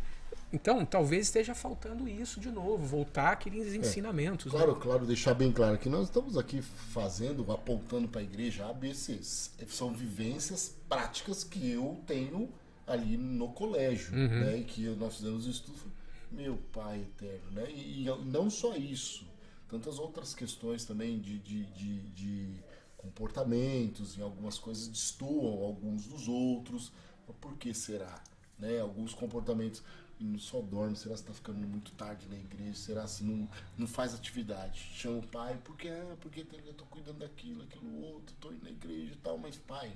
Então, talvez esteja faltando isso de novo, voltar aqueles é, ensinamentos. Claro, né? claro, deixar bem claro que nós estamos aqui fazendo, apontando para a igreja ABCs. São vivências práticas que eu tenho ali no colégio, uhum. né? Que nós fizemos estudo. Meu pai eterno, né? E, e, não só isso, tantas outras questões também de, de, de, de comportamentos, em algumas coisas destoam alguns dos outros. Por que será? né? Alguns comportamentos só dorme, será que está ficando muito tarde na igreja, será se não, não faz atividade? Chama o pai, porque é, porque eu tô cuidando daquilo, aquilo outro, tô indo na igreja e tal, mas pai,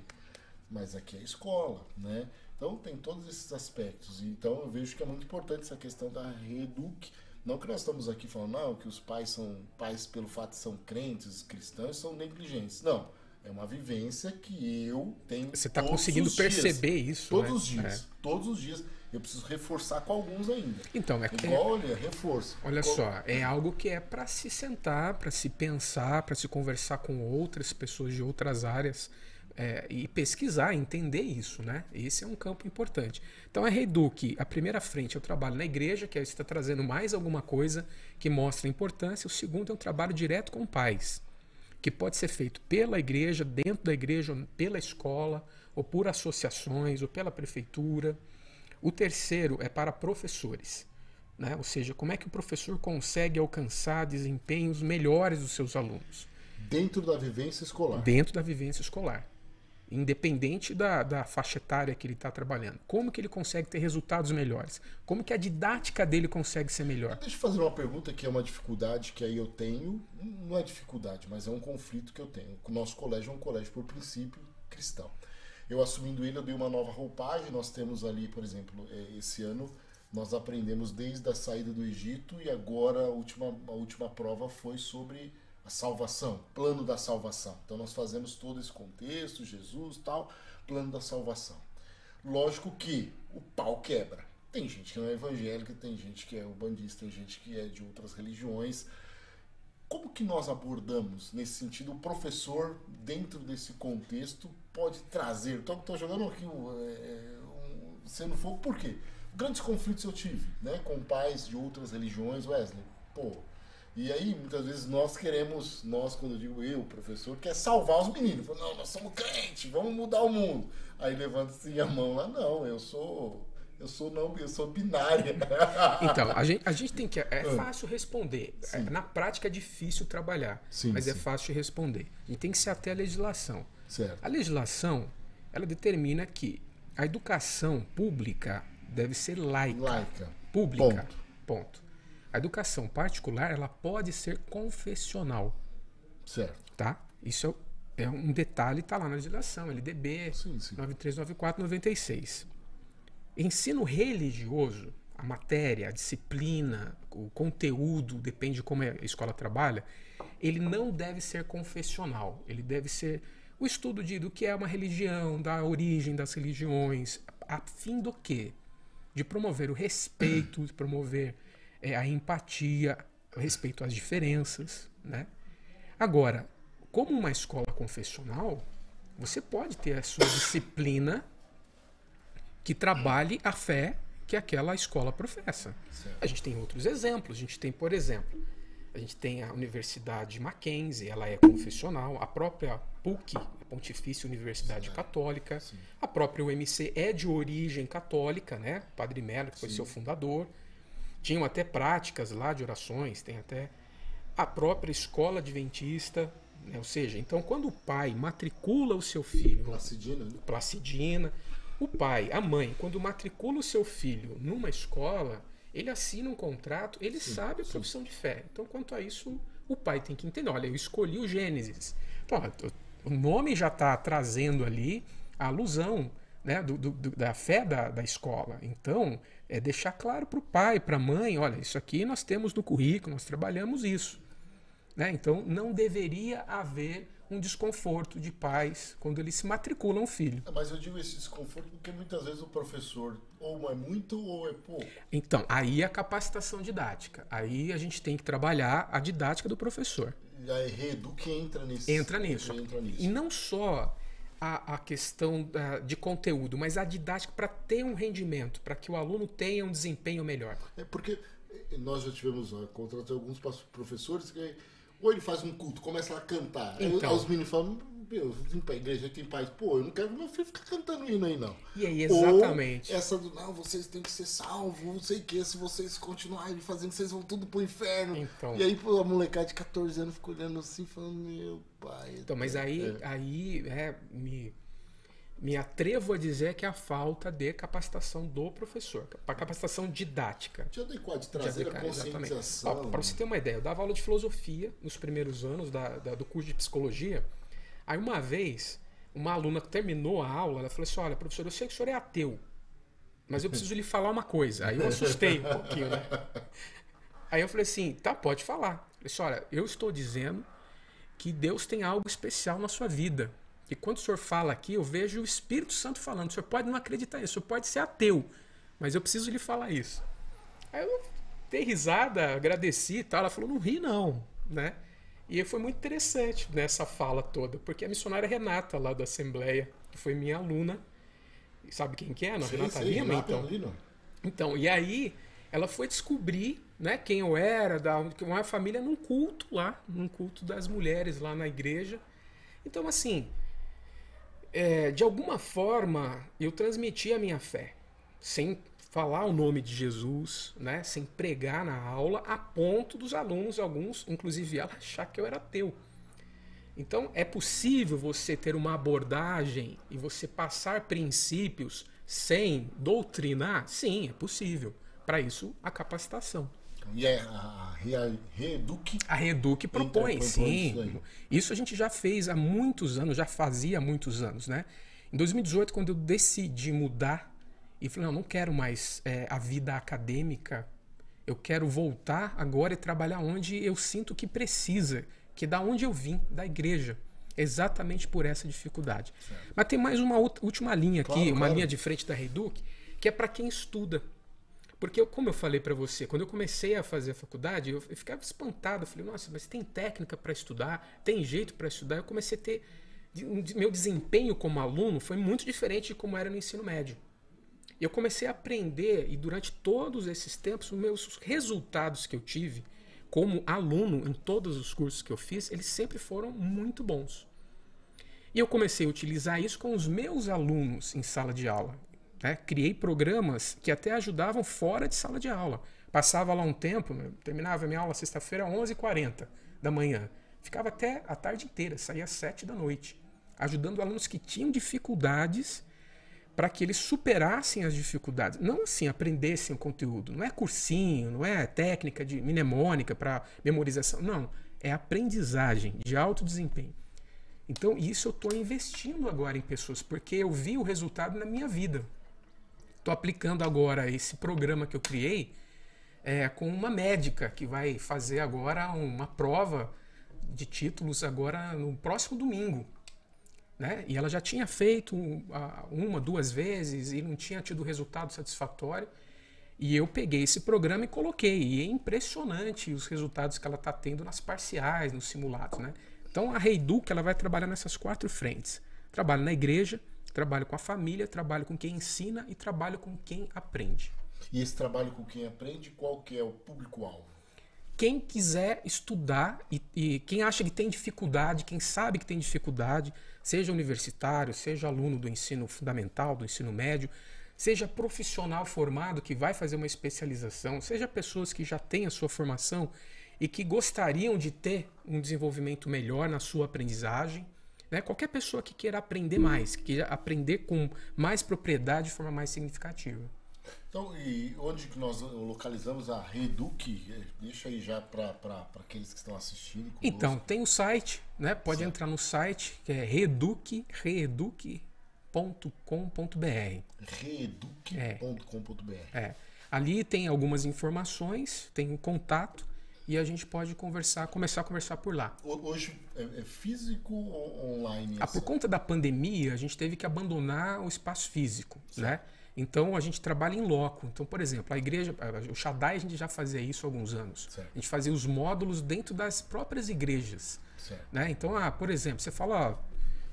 mas aqui é a escola, né? Então tem todos esses aspectos. Então eu vejo que é muito importante essa questão da reeduque. Não que nós estamos aqui falando, não, que os pais são pais pelo fato de são crentes, cristãos, são negligentes. Não. É uma vivência que eu tenho. Você está conseguindo perceber dias, isso. Todos né? os dias. É. Todos os dias. Eu preciso reforçar com alguns ainda. Então, é Igual, olha, reforço. Olha só, é algo que é para se sentar, para se pensar, para se conversar com outras pessoas de outras áreas é, e pesquisar, entender isso, né? Esse é um campo importante. Então é Reduc, a primeira frente é o trabalho na igreja, que é está trazendo mais alguma coisa que mostra a importância. O segundo é um trabalho direto com pais, que pode ser feito pela igreja, dentro da igreja, pela escola, ou por associações, ou pela prefeitura. O terceiro é para professores. Né? Ou seja, como é que o professor consegue alcançar desempenhos melhores dos seus alunos? Dentro da vivência escolar. Dentro da vivência escolar independente da, da faixa etária que ele está trabalhando. Como que ele consegue ter resultados melhores? Como que a didática dele consegue ser melhor? Deixa eu fazer uma pergunta que é uma dificuldade que aí eu tenho, não é dificuldade, mas é um conflito que eu tenho. O nosso colégio é um colégio por princípio cristão. Eu assumindo ele, eu dei uma nova roupagem. Nós temos ali, por exemplo, é, esse ano nós aprendemos desde a saída do Egito e agora a última, a última prova foi sobre a salvação, plano da salvação. Então nós fazemos todo esse contexto, Jesus, tal, plano da salvação. Lógico que o pau quebra. Tem gente que não é evangélica, tem gente que é ubandista, tem gente que é de outras religiões. Como que nós abordamos nesse sentido? O professor, dentro desse contexto, pode trazer. Estou jogando aqui um, é, um, sendo fogo, por quê? Grandes conflitos eu tive né, com pais de outras religiões, Wesley. Pô, e aí, muitas vezes, nós queremos, nós, quando eu digo eu, professor, quer salvar os meninos. Fala, não, nós somos crentes, vamos mudar o mundo. Aí levanta-se a mão lá, não, eu sou. Eu sou não, eu sou binária. Então, a gente, a gente tem que. É ah. fácil responder. É, na prática é difícil trabalhar. Sim, mas é sim. é fácil responder. A gente tem que se até a legislação. Certo. A legislação, ela determina que a educação pública deve ser laica. Laica. Pública. Ponto. Ponto. A educação particular ela pode ser confessional. Certo. Tá? Isso é, é um detalhe, está lá na legislação, LDB sim, sim. 9394 96. Ensino religioso, a matéria, a disciplina, o conteúdo, depende de como a escola trabalha, ele não deve ser confessional. Ele deve ser o estudo de, do que é uma religião, da origem das religiões, a fim do quê? De promover o respeito, de promover é, a empatia, o respeito às diferenças, né? Agora, como uma escola confessional, você pode ter a sua disciplina que trabalhe a fé que aquela escola professa. Certo. A gente tem outros exemplos. A gente tem, por exemplo, a gente tem a Universidade Mackenzie, ela é confessional, a própria PUC, a Pontifícia Universidade. Católica, Sim. a própria UMC é de origem católica, né? Padre Melo, que foi Sim. seu fundador. Tinham até práticas lá de orações, tem até a própria escola adventista, né? ou seja, então quando o pai matricula o seu filho, Placidina, né? Placidina, o pai, a mãe, quando matricula o seu filho numa escola, ele assina um contrato, ele sim, sabe a profissão sim. de fé. Então, quanto a isso, o pai tem que entender. Olha, eu escolhi o Gênesis. O nome já está trazendo ali a alusão né, do, do, da fé da, da escola. Então, é deixar claro para o pai, para a mãe, olha, isso aqui nós temos no currículo, nós trabalhamos isso. Né? Então não deveria haver um desconforto de pais quando eles se matriculam um filho. Mas eu digo esse desconforto porque muitas vezes o professor ou é muito ou é pouco. Então, aí é a capacitação didática. Aí a gente tem que trabalhar a didática do professor. E a Redu que entra nisso. Entra nisso. Entra nisso. E não só a, a questão da, de conteúdo, mas a didática para ter um rendimento, para que o aluno tenha um desempenho melhor. É porque nós já tivemos contratos alguns professores que ou ele faz um culto, começa a cantar. Então, aí os meninos falam, meu, vim pra igreja, tem pais, pô, eu não quero que meu filho fique cantando hino aí, não. E aí, exatamente. Ou essa do, não, vocês têm que ser salvos, não sei o que, se vocês continuarem fazendo, vocês vão tudo pro inferno. Então, e aí, pô, a molecada de 14 anos ficou olhando assim, falando, meu pai. Então, mas aí, é. aí, é, me me atrevo a dizer que é a falta de capacitação do professor, para capacitação didática. De adequar, de trazer de adequar, a conscientização. Para você ter uma ideia, eu dava aula de filosofia nos primeiros anos da, da, do curso de psicologia. Aí uma vez, uma aluna terminou a aula, ela falou assim: Olha, professor, eu sei que o senhor é ateu, mas eu preciso lhe falar uma coisa. Aí eu assustei um pouquinho, né? Aí eu falei assim: Tá, pode falar. Eu assim: Olha, eu estou dizendo que Deus tem algo especial na sua vida. E quando o senhor fala aqui, eu vejo o Espírito Santo falando. O senhor pode não acreditar nisso, o senhor pode ser ateu, mas eu preciso lhe falar isso. Aí eu dei risada, agradeci e tal. Ela falou: não ri, não. Né? E foi muito interessante nessa fala toda, porque a missionária Renata, lá da Assembleia, que foi minha aluna, sabe quem que é? Não, sim, Renata sim, Lima, Renata então. Lima. Então, e aí ela foi descobrir né, quem eu era, da uma família num culto lá, num culto das mulheres lá na igreja. Então, assim, é, de alguma forma, eu transmiti a minha fé, sem falar o nome de Jesus, né, sem pregar na aula, a ponto dos alunos, alguns, inclusive ela, achar que eu era ateu. Então, é possível você ter uma abordagem e você passar princípios sem doutrinar? Sim, é possível. Para isso, a capacitação. E é a Reeduc? A Reeduc propõe, sim. Isso, isso, a gente já fez há muitos anos, já fazia há muitos anos, né? Em 2018, quando eu decidi mudar e falei, não, não quero mais é, a vida acadêmica, eu quero voltar agora e trabalhar onde eu sinto que precisa, que é da onde eu vim, da igreja. Exatamente por essa dificuldade. Certo. Mas tem mais uma última linha aqui, claro, uma claro. linha de frente da Reduc, que é para quem estuda. Porque, eu, como eu falei para você, quando eu comecei a fazer a faculdade, eu, eu ficava espantado. Eu falei, nossa, mas tem técnica para estudar, tem jeito para estudar. Eu comecei a ter. Meu desempenho como aluno foi muito diferente de como era no ensino médio. Eu comecei a aprender, e durante todos esses tempos, os meus resultados que eu tive como aluno em todos os cursos que eu fiz, eles sempre foram muito bons. E eu comecei a utilizar isso com os meus alunos em sala de aula. Né? Criei programas que até ajudavam fora de sala de aula. Passava lá um tempo, terminava minha aula sexta-feira às 11h40 da manhã. Ficava até a tarde inteira, saía às 7 da noite, ajudando alunos que tinham dificuldades para que eles superassem as dificuldades. Não assim, aprendessem o conteúdo. Não é cursinho, não é técnica de mnemônica para memorização. Não. É aprendizagem de alto desempenho. Então, isso eu estou investindo agora em pessoas, porque eu vi o resultado na minha vida. Estou aplicando agora esse programa que eu criei é, com uma médica que vai fazer agora uma prova de títulos agora no próximo domingo. Né? E ela já tinha feito uma, duas vezes e não tinha tido resultado satisfatório. E eu peguei esse programa e coloquei. E é impressionante os resultados que ela está tendo nas parciais, nos simulados. Né? Então a Reiduc ela vai trabalhar nessas quatro frentes. Trabalho na igreja, Trabalho com a família, trabalho com quem ensina e trabalho com quem aprende. E esse trabalho com quem aprende, qual que é o público-alvo? Quem quiser estudar e, e, quem acha que tem dificuldade, quem sabe que tem dificuldade, seja universitário, seja aluno do ensino fundamental, do ensino médio, seja profissional formado que vai fazer uma especialização, seja pessoas que já têm a sua formação e que gostariam de ter um desenvolvimento melhor na sua aprendizagem né? Qualquer pessoa que queira aprender mais, que queira aprender com mais propriedade de forma mais significativa. Então, e onde que nós localizamos a Reduc? Deixa aí já para aqueles que estão assistindo. Conosco. Então, tem o site, né? Pode entrar no site, que é reduc, reeduc.com.br. Reeduc.com.br. É. é. Ali tem algumas informações, tem um contato e a gente pode conversar, começar a conversar por lá. Hoje é, é físico ou online? Ah, por conta da pandemia, a gente teve que abandonar o espaço físico, Sim. né? Então a gente trabalha em loco. Então, por exemplo, a igreja, o Shaddai a gente já fazia isso há alguns anos. Certo. A gente fazia os módulos dentro das próprias igrejas. Né? Então, ah, por exemplo, você fala, ó,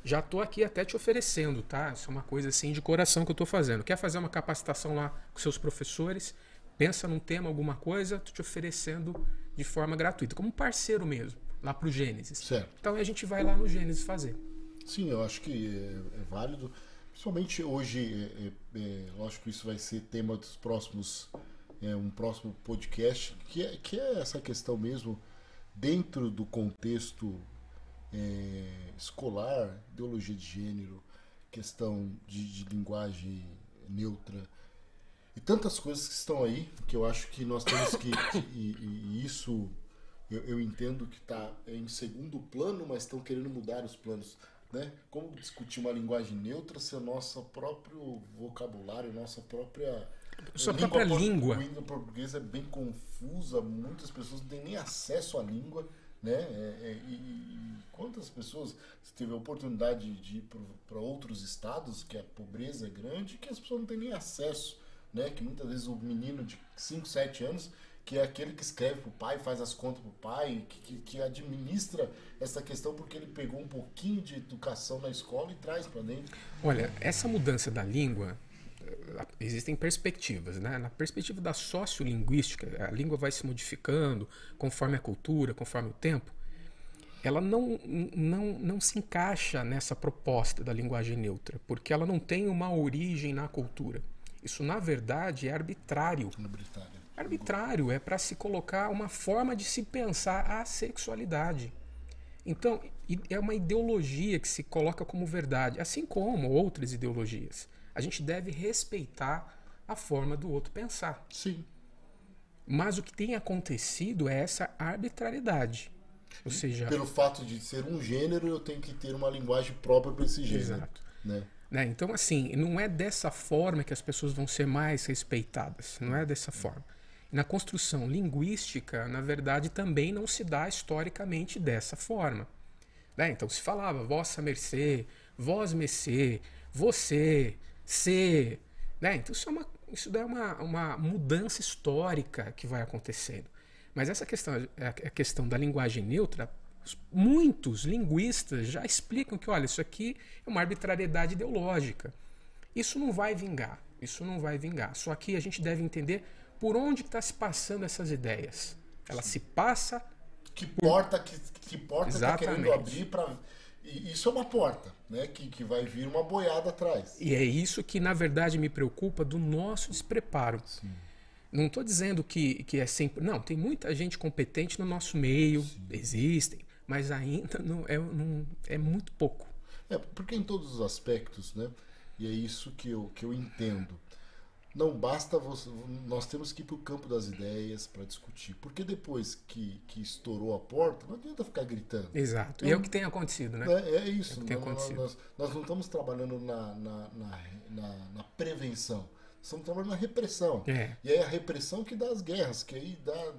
já estou aqui até te oferecendo, tá? Isso é uma coisa assim de coração que eu estou fazendo. Quer fazer uma capacitação lá com seus professores? Pensa num tema, alguma coisa, estou te oferecendo de forma gratuita, como parceiro mesmo, lá para o Gênesis. Certo. Então a gente vai lá no Gênesis fazer. Sim, eu acho que é, é válido. Principalmente hoje, é, é, é, lógico que isso vai ser tema dos próximos, é, um próximo podcast, que é, que é essa questão mesmo, dentro do contexto é, escolar, ideologia de gênero, questão de, de linguagem neutra e tantas coisas que estão aí que eu acho que nós temos que, que e, e, isso eu, eu entendo que está em segundo plano, mas estão querendo mudar os planos. Né? Como discutir uma linguagem neutra se o nosso próprio vocabulário, nossa própria sua língua própria língua. A língua portuguesa é bem confusa, muitas pessoas não têm nem acesso à língua. Né? É, é, e, e, quantas pessoas teve a oportunidade de ir para outros estados que a pobreza é grande que as pessoas não têm nem acesso, né? Que muitas vezes o menino de 5, 7 anos que é aquele que escreve para o pai, faz as contas para o pai, que, que, que, administra essa questão porque ele pegou um pouquinho de educação na escola e traz para dentro. Olha, essa mudança da língua, eh, existem perspectivas. Né? Na perspectiva da sociolinguística, a língua vai se modificando conforme a cultura, conforme o tempo. Ela não, não, não se encaixa nessa proposta da linguagem neutra, porque ela não tem uma origem na cultura. Isso, na verdade, é arbitrário. Arbitrário arbitrário, é para se colocar uma forma de se pensar a sexualidade. Então, é uma ideologia que se coloca como verdade, assim como outras ideologias. A gente deve respeitar a forma do outro pensar. Sim. Mas o que tem acontecido é essa arbitrariedade. Ou seja, pelo fato de ser um gênero, eu tenho que ter uma linguagem própria para esse gênero. Exato. Né? Né? Então, assim, não é dessa forma que as pessoas vão ser mais respeitadas. Não é dessa forma. Na construção linguística, na verdade, também não se dá historicamente dessa forma. Né? Então se falava vossa mercê, vós mercê, você, se. Né? Então isso, é uma, isso é uma, uma mudança histórica que vai acontecendo. Mas essa questão, a questão da linguagem neutra, muitos linguistas já explicam que, olha, isso aqui é uma arbitrariedade ideológica. Isso não vai vingar. Isso não vai vingar. Só que a gente deve entender por onde está se passando essas ideias. Ela Sim. se passa. Que porta que, que porta está querendo abrir para. Isso é uma porta, né? Que, que vai vir uma boiada atrás. E é isso que, na verdade, me preocupa do nosso despreparo. Sim. Não estou dizendo que, que é sempre. Não, tem muita gente competente no nosso meio, Sim. existem, mas ainda não é, não, é muito pouco. É, porque em todos os aspectos, né? E é isso que eu, que eu entendo não basta você, nós temos que ir para o campo das ideias para discutir. Porque depois que, que estourou a porta, não adianta ficar gritando. Exato. Então, e é o que tem acontecido, né? É, é isso. É nós, nós, nós, não estamos trabalhando na, na, na, na, na prevenção. Estamos trabalhando na repressão. É. E é a repressão que dá as guerras, que aí dá,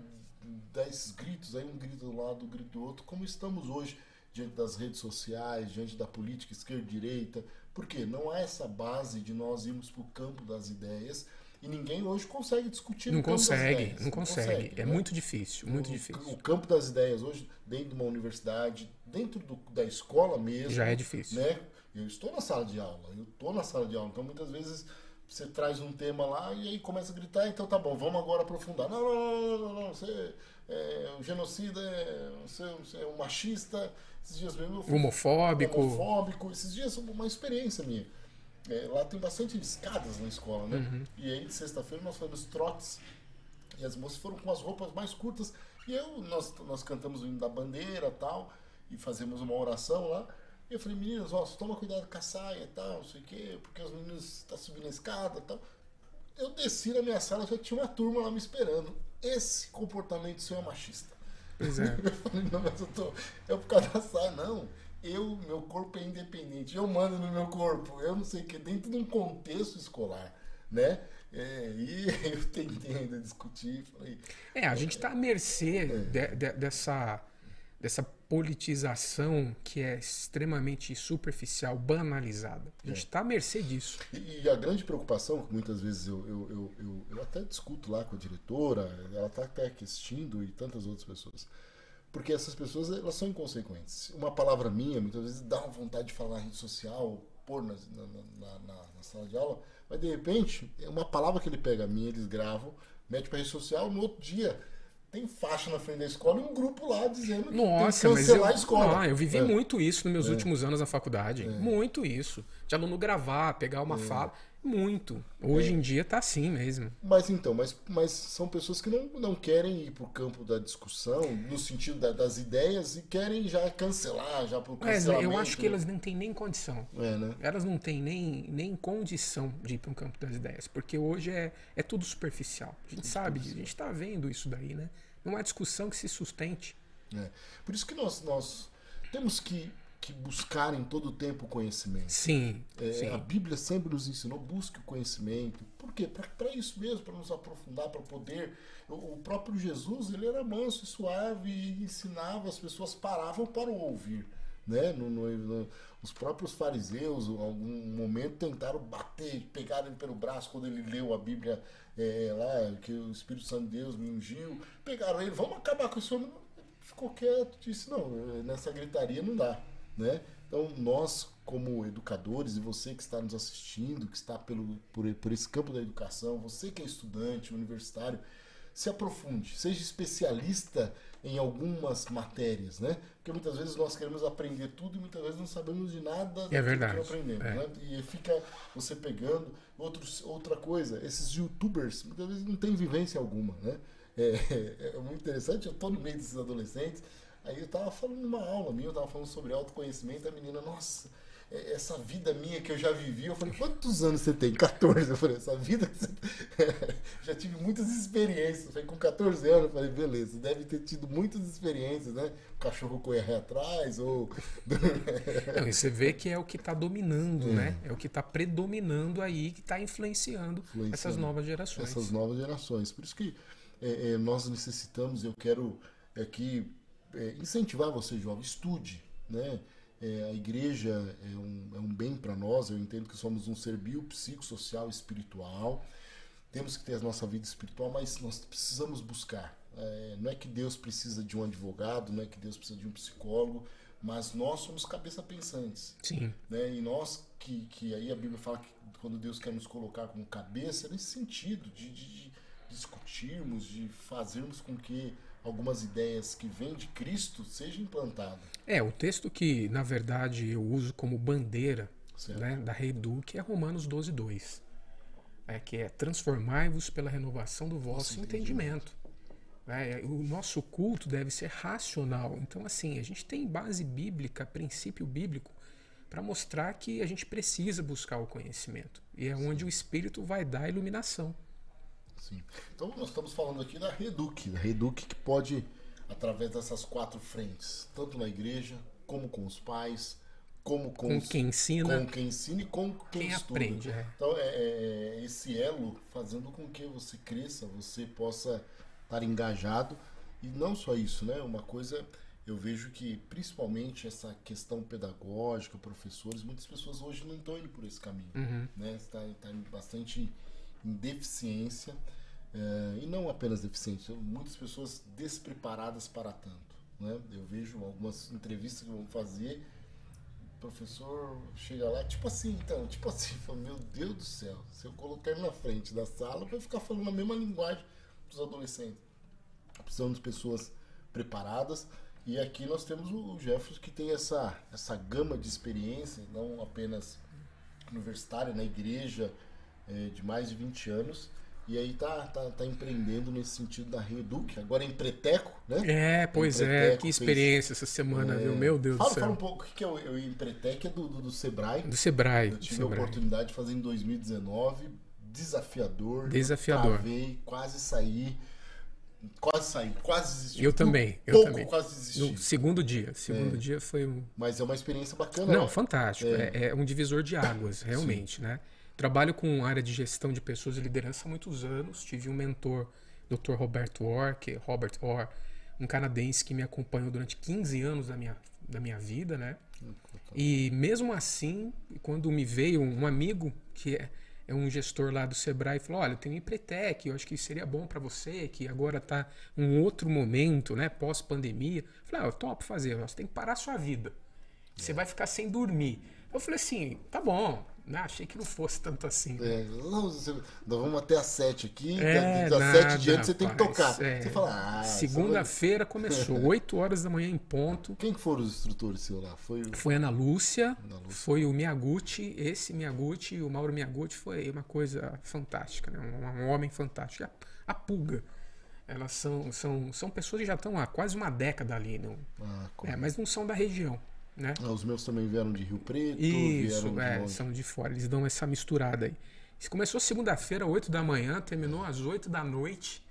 dá esses gritos, aí um grito do lado, um grito do outro, como estamos hoje diante das redes sociais, diante da política esquerda-direita, porque não há essa base de nós irmos para o campo das ideias e ninguém hoje consegue discutir não consegue, não, não consegue, consegue. É né? muito difícil, muito o, difícil. O campo das ideias hoje, dentro de uma universidade, dentro do, da escola mesmo. Já é difícil. Né? Eu estou na sala de aula, eu estou na sala de aula, então muitas vezes você traz um tema lá e aí começa a gritar, então tá bom, vamos agora aprofundar. Não, não, não, não, não, você é um genocida, é, você, é um machista, esses dias mesmo. Homofóbico. Homofóbico. Esses dias uma experiência minha. É, lá tem bastante escadas na escola, né? Uhum. E aí, de sexta-feira, nós fazemos trotes. E as moças foram com as roupas mais curtas. E eu, nós, nós cantamos o hino da bandeira tal. E fazemos uma oração lá. Eu falei, meninas, ó, toma cuidado com a saia e tal, não sei o quê, porque os meninos estão tá subindo a escada e tal. Eu desci na minha sala, já tinha uma turma lá me esperando. Esse comportamento seu é machista. Pois é. Eu falei, não, mas eu tô. É por causa da saia. Não. Eu, meu corpo é independente. Eu mando no meu corpo. Eu não sei o que. Dentro de um contexto escolar, né? É, e eu tentei ainda discutir. Falei, é, a gente está à mercê é. de, de, dessa, dessa politização que é extremamente superficial, banalizada. A gente está é. à mercê disso. E, e, a grande preocupação, que muitas vezes eu, eu, eu, eu, eu até discuto lá com a diretora, ela está até assistindo e tantas outras pessoas. Porque essas pessoas elas são inconsequentes. Uma palavra minha, muitas vezes dá uma vontade de falar na rede social, pôr na, na, na, na sala de aula, mas de repente, é uma palavra que ele pega a minha, eles gravam, mete para rede social, no outro dia tem faixa na frente da escola e um grupo lá dizendo Nossa, que tem que cancelar eu, a escola. Ah, eu vivi é. muito isso nos meus é. últimos anos na faculdade. É. Muito isso. De aluno gravar, pegar uma é. fala. Muito. Hoje é. em dia tá assim mesmo. Mas então, mas, mas são pessoas que não, não querem ir pro campo da discussão, no sentido da, das ideias, e querem já cancelar, já pro cancelamento. É, eu acho que elas não têm nem condição. É, né? Elas não têm nem, nem condição de ir pro campo das ideias, porque hoje é, é tudo superficial. A gente sabe, a gente tá vendo isso daí, né? Não há discussão que se sustente. É. Por isso que nós, nós temos que que buscar em todo o tempo o conhecimento. Sim, é, sim. A Bíblia sempre nos ensinou, busque o conhecimento. Por quê? Para isso mesmo, para nos aprofundar, para poder. O, o, próprio Jesus, ele era manso e suave e ensinava, as pessoas paravam para o ouvir. Né? No, no, no, os próprios fariseus, em algum momento, tentaram bater, pegaram ele pelo braço quando ele leu a Bíblia é, lá, que o Espírito Santo de Deus me ungiu. Pegaram ele, vamos acabar com isso. Ficou quieto, disse: não, nessa gritaria não dá. Né? Então, nós, como educadores, e você que está nos assistindo, que está pelo, por, por esse campo da educação, você que é estudante, universitário, se aprofunde, seja especialista em algumas matérias, né? Porque muitas vezes nós queremos aprender tudo e muitas vezes não sabemos de nada é verdade. que aprendemos, é. né? E fica você pegando outros, outra coisa, esses youtubers muitas vezes não têm vivência alguma, né? É, é muito interessante, eu estou no meio desses adolescentes, Aí eu tava falando numa aula minha, eu tava falando sobre autoconhecimento, a menina, nossa, é, essa vida minha que eu já vivi, eu falei, quantos anos você tem? 14. Eu falei, essa vida que você já tive muitas experiências. Eu falei, com 14 anos, eu falei, beleza, deve ter tido muitas experiências, né? O cachorro correr atrás, ou. Não, e você vê que é o que está dominando, é. né? É o que está predominando aí, que está influenciando, influenciando, essas novas gerações. Essas novas gerações. Por isso que é, é, nós necessitamos, eu quero aqui é, incentivar você, jovem, estude, né? É, a igreja é um, é um bem para nós, eu entendo que somos um ser biopsicossocial espiritual, temos que ter a nossa vida espiritual, mas nós precisamos buscar. É, não é que Deus precisa de um advogado, não é que Deus precisa de um psicólogo, mas nós somos cabeça pensantes. Sim. Né? E nós, que, que aí a Bíblia fala que quando Deus quer nos colocar como cabeça, é nesse sentido, de, de, de discutirmos, de fazermos com que algumas ideias que vêm de Cristo seja implantado. É, o texto que, na verdade, eu uso como bandeira né, da Rei Duque é Romanos 12, 2. É, que é transformai-vos pela renovação do vosso Nossa, entendimento. É, o nosso culto deve ser racional. Então, assim, a gente tem base bíblica, princípio bíblico, para mostrar que a gente precisa buscar o conhecimento. E é Sim. onde o Espírito vai dar a iluminação. Sim. Então nós estamos falando aqui da Reduc, da Reduc que pode, através dessas quatro frentes, tanto na igreja, como com os pais, como com, com os, quem ensina, com quem ensina e com quem, quem estuda. aprende. É. Então é, é, esse elo fazendo com que você cresça, você possa estar engajado e não só isso, né? Uma coisa eu vejo que principalmente essa questão pedagógica, professores, muitas pessoas hoje não estão indo por esse caminho, uhum. né? Está, está bastante deficiência, é, e não apenas deficiência, muitas pessoas despreparadas para tanto. Né? Eu vejo algumas entrevistas que vão fazer, o professor chega lá, tipo assim, então, tipo assim, fala, meu Deus do céu, se eu colocar ele na frente da sala, vai ficar falando a mesma linguagem dos adolescentes. Precisamos de pessoas preparadas. E aqui nós temos o Jefferson que tem essa, essa gama de experiência, não apenas universitária, na igreja, é, de mais de 20 anos. E aí tá, tá, tá empreendendo nesse sentido da Reduc, agora em Preteco, né? É, pois é, que experiência fez... essa semana, é... viu? Meu Deus fala, do céu. Fala um pouco o que é o, o Empretec, é do, do, do, Sebrae. Do Sebrae. Eu tive Sebrae. a oportunidade de fazer em 2019, desafiador. Desafiador. Travei, quase saí. Quase saí, quase desisti. Eu também, eu pouco, também. quase desisti. No segundo dia, segundo é. dia foi um... Mas é uma experiência bacana. Não, né? fantástico. É. É, é. um divisor de águas, realmente, Sim. né? Trabalho com área de gestão de pessoas e liderança há muitos anos. Tive um mentor, Dr. Roberto Orr, que, é Robert Orr, um canadense que me acompanhou durante 15 anos da minha, da minha vida, né? E mesmo assim, quando me veio um amigo que é, é um gestor lá do Sebrae falou: Olha, eu tenho um Empretec, eu acho que seria bom para você, que agora está um outro momento, né? Pós-pandemia. Falei: ah, eu topo fazer, você tem que parar a sua vida. Você é. vai ficar sem dormir. Eu falei assim: tá bom, Não, achei que não fosse tanto assim. É, não, você- nós vamos até às sete aqui, É, das sete diante você tem que tocar. é. Você fala, ah, Segunda-feira começou, 8 horas da manhã em ponto. Quem que foram os instrutores seu lá? Foi o. Foi Ana Lúcia, Ana Lúcia. foi o Miyaguchi, esse Miyaguchi, o Mauro Miyaguchi foi uma coisa fantástica, né? um, um homem fantástico. A, a Pulga, elas são, são, são pessoas que já estão há quase uma década ali, não, Ah, como- é, mas não são da região, né? Ah, os meus também vieram de Rio Preto, Isso, vieram de é, são de fora, eles dão essa misturada aí. Isso começou segunda-feira, 8 da manhã, terminou às 8 da noite.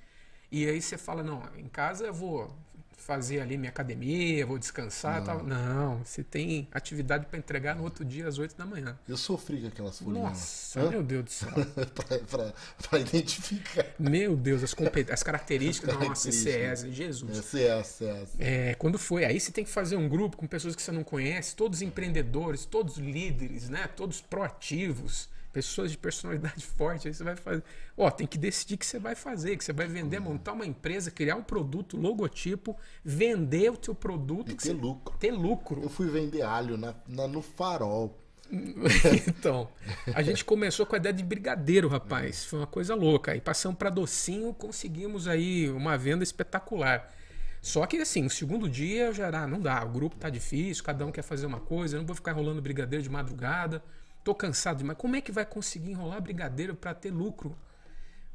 E aí você fala, não, em casa eu vou fazer ali minha academia, vou descansar e tal. Não, você tem atividade para entregar no outro dia às 8 da manhã. Eu sofri com aquelas folhinhas. lá. Nossa, Hã? meu Deus do céu. pra identificar. Meu Deus, as, as características da nossa Características. CS, Jesus. É essa, é essa. É, quando foi, aí você tem que fazer um grupo com pessoas que você não conhece, todos empreendedores, todos líderes, né? Todos proativos, pessoas de personalidade forte. Aí você vai fazer. Ó, tem que decidir o que você vai fazer, que você vai vender, montar uma empresa, criar um produto, logotipo, vender o teu produto, E ter você- lucro. ter lucro. Eu fui vender alho na, na- no farol. então, a gente começou com a ideia de brigadeiro, rapaz. Foi uma coisa louca. Aí passamos para docinho, conseguimos aí uma venda espetacular. Só que assim, o segundo dia já era, não dá, o grupo tá difícil, cada um quer fazer uma coisa, eu não vou ficar enrolando brigadeiro de madrugada. Tô cansado demais. Como é que vai conseguir enrolar brigadeiro para ter lucro?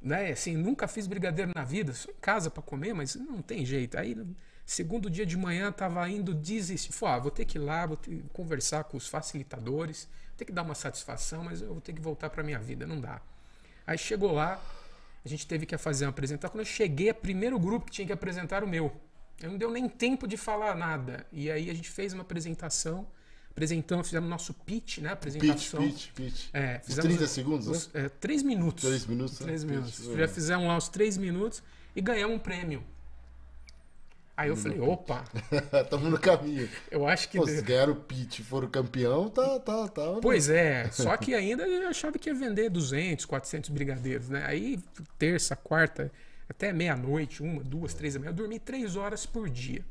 Né? Assim, nunca fiz brigadeiro na vida, só em casa para comer, mas não tem jeito. Aí, segundo dia de manhã, tava indo desistir. Falei, ah, vou ter que ir lá, vou ter que conversar com os facilitadores, ter que dar uma satisfação, mas eu vou ter que voltar para minha vida, não dá. Aí chegou lá, a gente teve que fazer uma apresentação. Quando eu cheguei, o primeiro grupo que tinha que apresentar o meu. Eu não deu nem tempo de falar nada. E aí a gente fez uma apresentação, apresentamos, fizemos nosso pitch, né? Pitch, Apresentação. pitch, pitch. É, Os fizemos 30 segundos, né? os, é, três minutos. Três minutos, né? Três Pitch, minutos. é. Já fizemos lá os três minutos e ganhamos um prêmio. Aí eu falei, opa, Estamos no caminho. eu acho que. Pô, se ganharam o pitch e foram campeão, tá, tá, tá. Pois é, só que ainda eu achava que ia vender 200, 400 brigadeiros, né? Aí, terça, quarta, até meia-noite, uma, duas, três da manhã, eu dormi três horas por dia.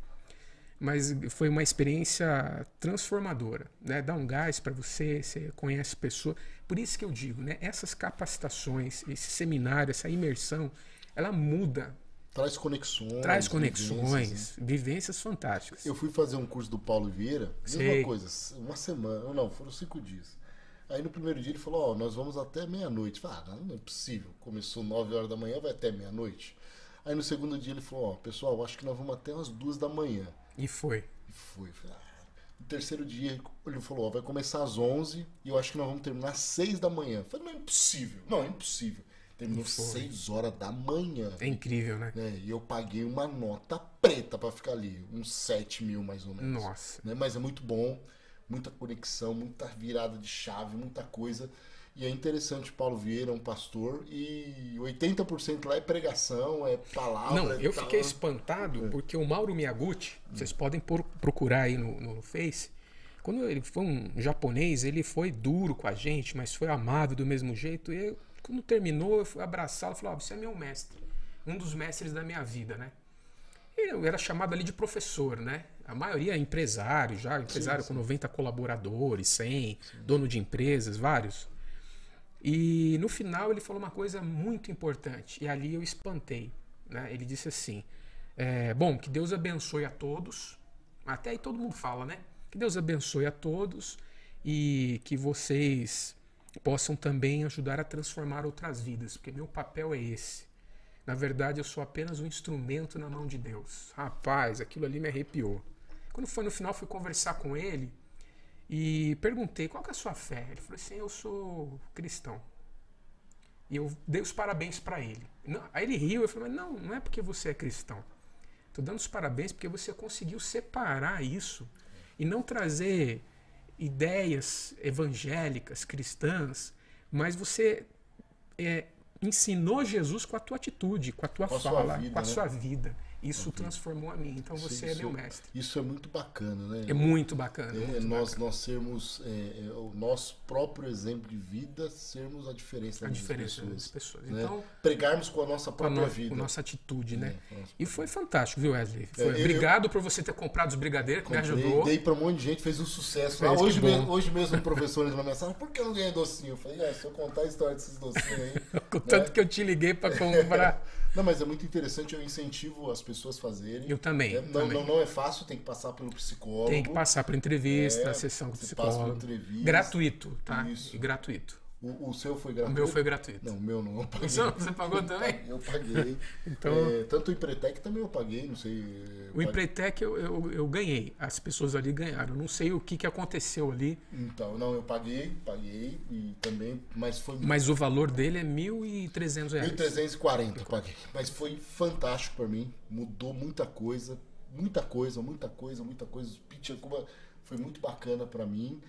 Mas foi uma experiência transformadora, né? Dá um gás para você, você conhece pessoas. Por isso que eu digo, né? Essas capacitações, esse seminário, essa imersão, ela muda, Traz conexões. traz vivências, né? conexões, vivências fantásticas. Eu fui fazer um curso do Paulo Vieira, Sei. mesma coisa, uma semana, não, foram cinco dias. Aí no primeiro dia ele falou, ó, nós vamos até meia-noite. Ah, não é possível. Começou 9 horas da manhã, vai até meia-noite. Aí no segundo dia ele falou, ó, pessoal, acho que nós vamos até umas duas da manhã. E foi. E foi. Falei, ah. No terceiro dia ele falou, ó, vai começar às 11 e eu acho que nós vamos terminar às 6 da manhã. Falei, não é impossível. Não, é impossível. Terminou E foi. 6 horas da manhã. É incrível, né? né? E eu paguei uma nota preta pra ficar ali, uns 7 mil mais ou menos. Nossa. Né? Mas é muito bom, muita conexão, muita virada de chave, muita coisa. E é interessante, Paulo Vieira é um pastor e 80% lá é pregação, é palavra. Não, eu é tal. fiquei espantado porque o Mauro Miyaguchi, vocês podem por- procurar aí no, no Face, quando ele foi um japonês, ele foi duro com a gente, mas foi amável do mesmo jeito. E eu, quando terminou, eu fui abraçá-lo e falei: Ó, você é meu mestre, um dos mestres da minha vida, né? E Eu era chamado ali de professor, né? A maioria é empresário já, empresário com 90 colaboradores, 100, dono de empresas, vários. E no final ele falou uma coisa muito importante, e ali eu espantei. Né? Ele disse assim: é, Bom, que Deus abençoe a todos. Até aí todo mundo fala, né? Que Deus abençoe a todos e que vocês possam também ajudar a transformar outras vidas, porque meu papel é esse. Na verdade, eu sou apenas um instrumento na mão de Deus. Rapaz, aquilo ali me arrepiou. Quando foi no final, fui conversar com ele e perguntei qual que é a sua fé. Ele falou assim: Eu sou cristão. E eu dei os parabéns para ele. Não, aí ele riu e falou: Mas não, não é porque você é cristão. Estou dando os parabéns porque você conseguiu separar isso e não trazer ideias evangélicas, cristãs, mas você é, ensinou Jesus com a tua atitude, com a tua Com a sua fala, vida, com a né? sua vida. Isso transformou a mim. Então você é isso, meu mestre. Isso é muito bacana, né? É muito bacana. É, muito nós, bacana. nós sermos é, é, o nosso próprio exemplo de vida, sermos a diferença a das diferença pessoas. das pessoas. né? Então, Pregarmos com a nossa com a, própria no- vida. com a nossa atitude, né? É, nossa E foi fantástico, viu, Wesley? Foi- eu- Obrigado por você ter comprado os brigadeiros, que me Comprei, ajudou. Dei pra um monte de gente, fez um sucesso. Que hoje, mesmo, hoje mesmo professor entrou na mensagem, por que eu não ganhei docinho? Eu falei, é, se eu contar a história desses docinhos aí. Com tanto né? que eu te liguei para comprar. Não, mas é muito interessante, eu incentivo as pessoas a fazerem. Eu também, É, não, também. não, não é fácil, tem que passar pelo psicólogo. Tem que passar por entrevista, É, sessão com você passa por psicólogo. entrevista. Gratuito, tá? Isso. E gratuito. O, o seu foi O gratuito? meu foi gratuito. Não, o meu não. Eu paguei. Você- você pagou também? Eu paguei. Então- É, tanto o Empretec também eu paguei, não sei. O paguei- Empretec eu, eu, eu ganhei. As pessoas ali ganharam. Não sei o que, que aconteceu ali, Então, não, eu paguei, paguei e também, mas foi mas o valor dele é 1.300 reais. 1.340 eu paguei. Mas foi fantástico pra mim. Mudou muita coisa. Muita coisa, muita coisa, muita coisa. O pitch Cuba foi muito bacana pra mim.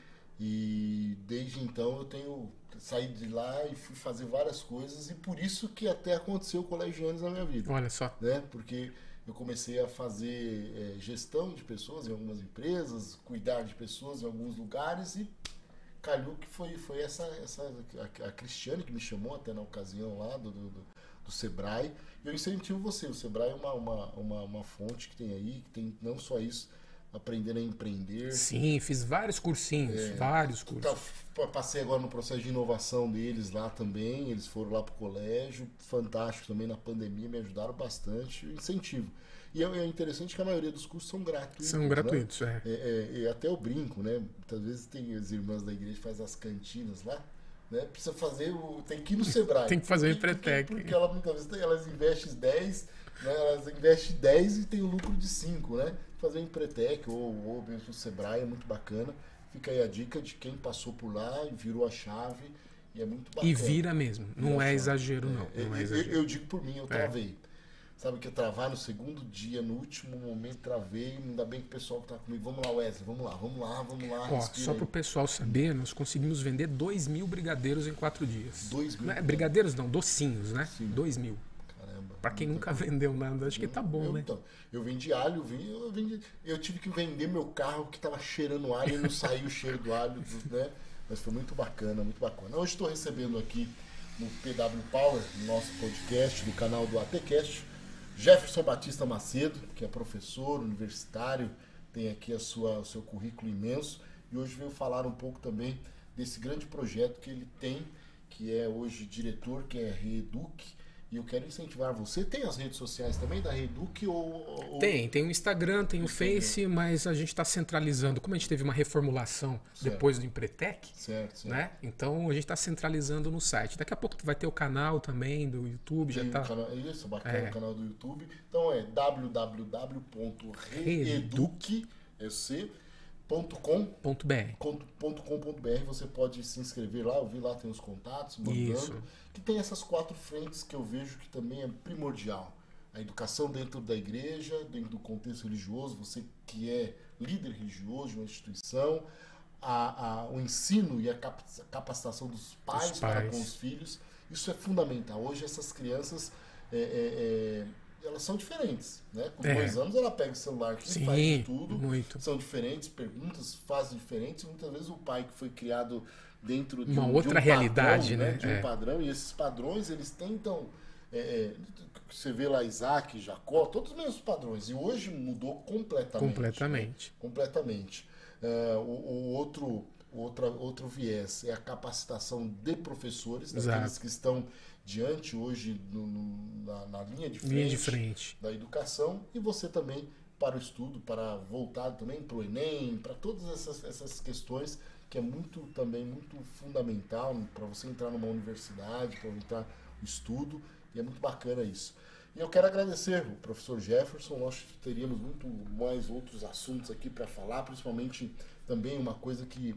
E desde então eu tenho saído de lá e fui fazer várias coisas. E por isso que até aconteceu o Colégio Anos na minha vida. Olha só. Né? Porque eu comecei a fazer eh, gestão de pessoas em algumas empresas, cuidar de pessoas em alguns lugares e calhou que foi, foi essa, essa a, a Cristiane que me chamou até na ocasião lá do, do, do- Sebrae. Eu incentivo você, o Sebrae é uma, uma, uma, uma fonte que tem aí, que tem não só isso, aprender a empreender. Sim, fiz vários cursinhos, É. vários cursos. Tá, passei agora no processo de inovação deles lá também. Eles foram lá pro colégio, fantástico também na pandemia, me ajudaram bastante. Incentivo. E é, é interessante que a maioria dos cursos são gratuitos. São né? gratuitos, é. É, é, e até eu brinco, né? Muitas vezes tem as irmãs da igreja que fazem as cantinas lá, né? Precisa fazer o. Tem que ir no Sebrae. Tem que fazer o Empretec. Porque, porque ela muitas vezes tem- elas investem 10, né? Elas investem 10 e tem o lucro de 5, né? Fazer o Empretec ou, ou mesmo o Sebrae é muito bacana. Fica aí a dica de quem passou por lá e virou a chave. E é muito bacana. E vira mesmo. Não é chave. exagero, não. É, Não eu- é eu, exagero. eu digo por mim, eu travei. Sabe que eu travar no segundo dia, no último momento, travei. Ainda bem que o pessoal que tá comigo, vamos lá, Wesley, vamos lá, vamos lá, vamos lá. Ó, só aí. pro pessoal saber, nós conseguimos vender 2 mil brigadeiros em quatro dias. Dois mil? Não é brigadeiros não, docinhos, né? Sim. 2 mil. Pra quem nunca vendeu nada, acho que tá bom, eu, né? Então, eu vendi alho, eu, vendi, eu, tive que vender meu carro que tava cheirando alho e não saiu o cheiro do alho, né? Mas foi muito bacana, muito bacana. Hoje estou recebendo aqui no PW Power, no nosso podcast, do canal do ATCast, Jefferson Batista Macedo, que é professor universitário, tem aqui a sua, o seu currículo imenso, e hoje veio falar um pouco também desse grande projeto que ele tem, que é hoje diretor, que é Reeduc, e eu quero incentivar você. Tem as redes sociais também da Reeduc ou, ou- Tem, tem o Instagram, tem o Face, mas a gente está centralizando. Como a gente teve uma reformulação Certo. depois do Empretec, Certo, certo. né? Então a gente está centralizando no site. Daqui a pouco vai ter o canal também do YouTube, já tá. canal, isso, bacana É. o canal do YouTube. Então é www.reeduc.com Ponto .br. .com.br você pode se inscrever lá, eu vi lá tem os contatos, mandando. Isso. Que tem essas quatro frentes que eu vejo que também é primordial. A educação dentro da igreja, dentro do contexto religioso, você que é líder religioso de uma instituição, a, a- o ensino e a cap- capacitação dos pais, Dos para pais. com os filhos, isso é fundamental. Hoje essas crianças é, é, é, elas são diferentes, né? Com É. dois anos ela pega o celular que Sim, faz tudo, muito. são diferentes, perguntas, fazem diferentes. Muitas vezes o pai que foi criado dentro de Uma um, de outra um realidade, padrão, né? De um É. padrão, e esses padrões eles tentam. é, é, você vê lá Isaac, Jacó, todos os mesmos padrões. E hoje mudou completamente. Completamente. né? Completamente. É, o, o outro, outra, outro viés é a capacitação de professores, Exato. daqueles que estão diante hoje no- no- na, na linha de frente Linha de frente. da educação e você também para o estudo, para voltar também para o Enem, para todas essas, essas questões que é muito também muito fundamental para você entrar numa universidade, para entrar no estudo, e é muito bacana isso. E eu quero agradecer o professor Jefferson, nós teríamos muito mais outros assuntos aqui para falar, principalmente também uma coisa que,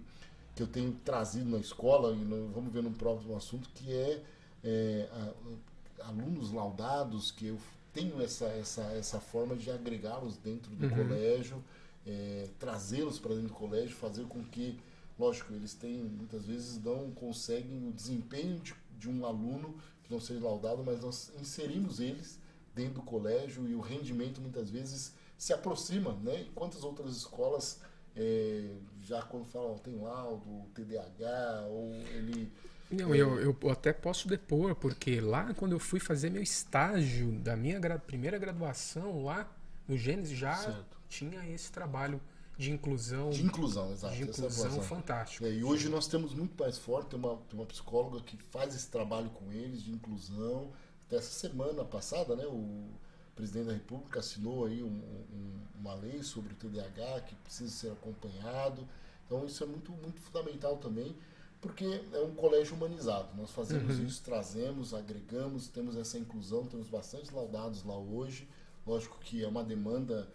que eu tenho trazido na escola, e vamos ver no próximo assunto, que é, é, a- alunos laudados, que eu tenho essa, essa, essa forma de agregá-los dentro do colégio, é, trazê-los para dentro do colégio, fazer com que, lógico, eles têm, muitas vezes não conseguem o desempenho de, de um aluno que não seja laudado, mas nós inserimos eles dentro do colégio e o rendimento muitas vezes se aproxima, né? E quantas outras escolas é, já quando falam tem laudo, TDAH, ou ele. Não, é... eu, eu até posso depor, porque lá quando eu fui fazer meu estágio da minha gra primeira graduação lá no Gênesis já certo. tinha esse trabalho de inclusão. De inclusão, exato. De é inclusão fantástico. É, e hoje nós temos muito mais forte, tem uma, tem uma psicóloga que faz esse trabalho com eles de inclusão. Até essa semana passada, né, o presidente da República assinou aí um, um, uma lei sobre o TDAH que precisa ser acompanhado. Então isso é muito, muito fundamental também, porque é um colégio humanizado. Nós fazemos uhum. isso, trazemos, agregamos, temos essa inclusão, temos bastante laudados lá hoje. Lógico que é uma demanda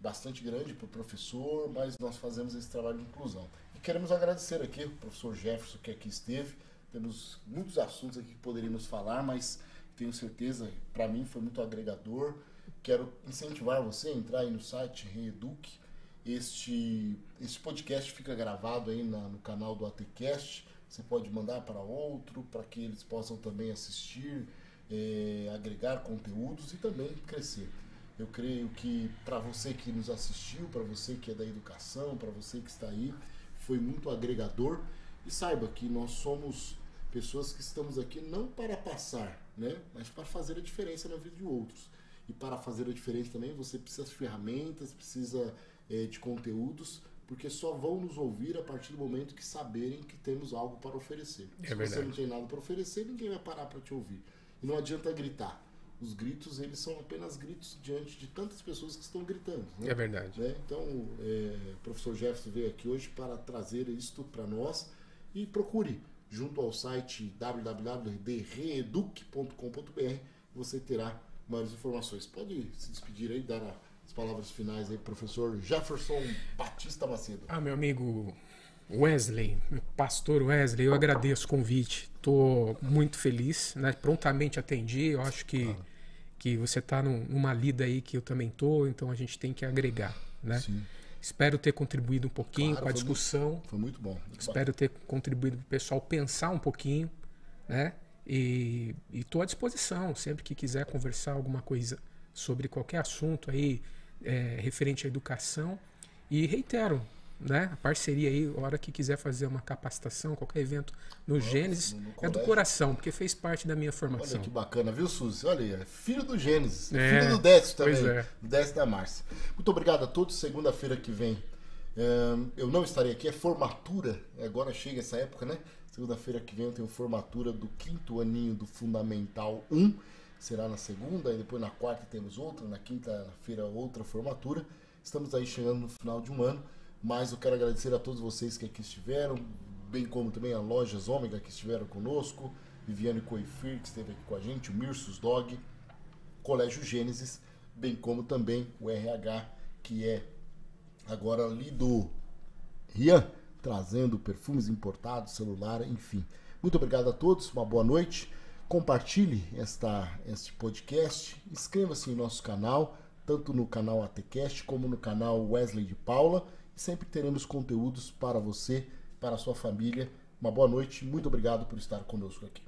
bastante grande para o professor, mas nós fazemos esse trabalho de inclusão. E queremos agradecer aqui o professor Jefferson que aqui esteve. Temos muitos assuntos aqui que poderíamos falar, mas tenho certeza, para mim foi muito agregador. Quero incentivar você a entrar aí no site Reeduque. Este, este podcast fica gravado aí na, no canal do ATCast. Você pode mandar para outro, para que eles possam também assistir, é, agregar conteúdos e também crescer. Eu creio que para você que nos assistiu, para você que é da educação, para você que está aí, foi muito agregador. E saiba que nós somos pessoas que estamos aqui não para passar, né? mas para fazer a diferença na vida de outros. E para fazer a diferença também você precisa de ferramentas, precisa é, de conteúdos, porque só vão nos ouvir a partir do momento que saberem que temos algo para oferecer. É Se verdade. você não tem nada para oferecer, ninguém vai parar para te ouvir. E não adianta gritar. Os gritos, eles são apenas gritos diante de tantas pessoas que estão gritando. Né? É verdade. Né? Então, é, o professor Jefferson veio aqui hoje para trazer isto para nós e procure junto ao site www.reeduc.com.br você terá maiores informações. Pode se despedir aí, dar as palavras finais aí, professor Jefferson Batista Macedo. Ah, meu amigo Wesley, pastor Wesley, eu agradeço o convite. Estou muito feliz, né? prontamente atendi. Eu acho que, claro. Que você está numa lida aí que eu também estou, então a gente tem que agregar. Né? Sim. Espero ter contribuído um pouquinho claro, com a foi discussão. Muito, foi muito bom. Muito Espero ter contribuído para o pessoal pensar um pouquinho, né? E estou à disposição, sempre que quiser conversar alguma coisa sobre qualquer assunto aí é, referente à educação. E reitero, né? A parceria aí, a hora que quiser fazer uma capacitação, qualquer evento no Nossa, Gênesis, no, é do coração, porque fez parte da minha formação. Olha que bacana, viu, Suzy? Olha aí, é filho do Gênesis, é, filho do Décio também, é. do Décio da Márcia. Muito obrigado a todos, segunda-feira que vem eu não estarei aqui, é formatura, agora chega essa época, né? Segunda-feira que vem eu tenho formatura do quinto aninho do Fundamental 1, será na segunda, e depois na quarta temos outra, na quinta-feira outra formatura. Estamos aí chegando no final de um ano. Mas eu quero agradecer a todos vocês que aqui estiveram, bem como também a Lojas Ômega que estiveram conosco, Viviane Coifir, que esteve aqui com a gente, o Mirsus Dog, Colégio Gênesis, bem como também o RH, que é agora ali do Rian, trazendo perfumes importados, celular, enfim. Muito obrigado a todos, uma boa noite. Compartilhe esta, este podcast, inscreva-se em nosso canal, tanto no canal ATCast como no canal Wesley de Paula sempre teremos conteúdos para você, para a sua família. Uma boa noite, muito obrigado por estar conosco aqui.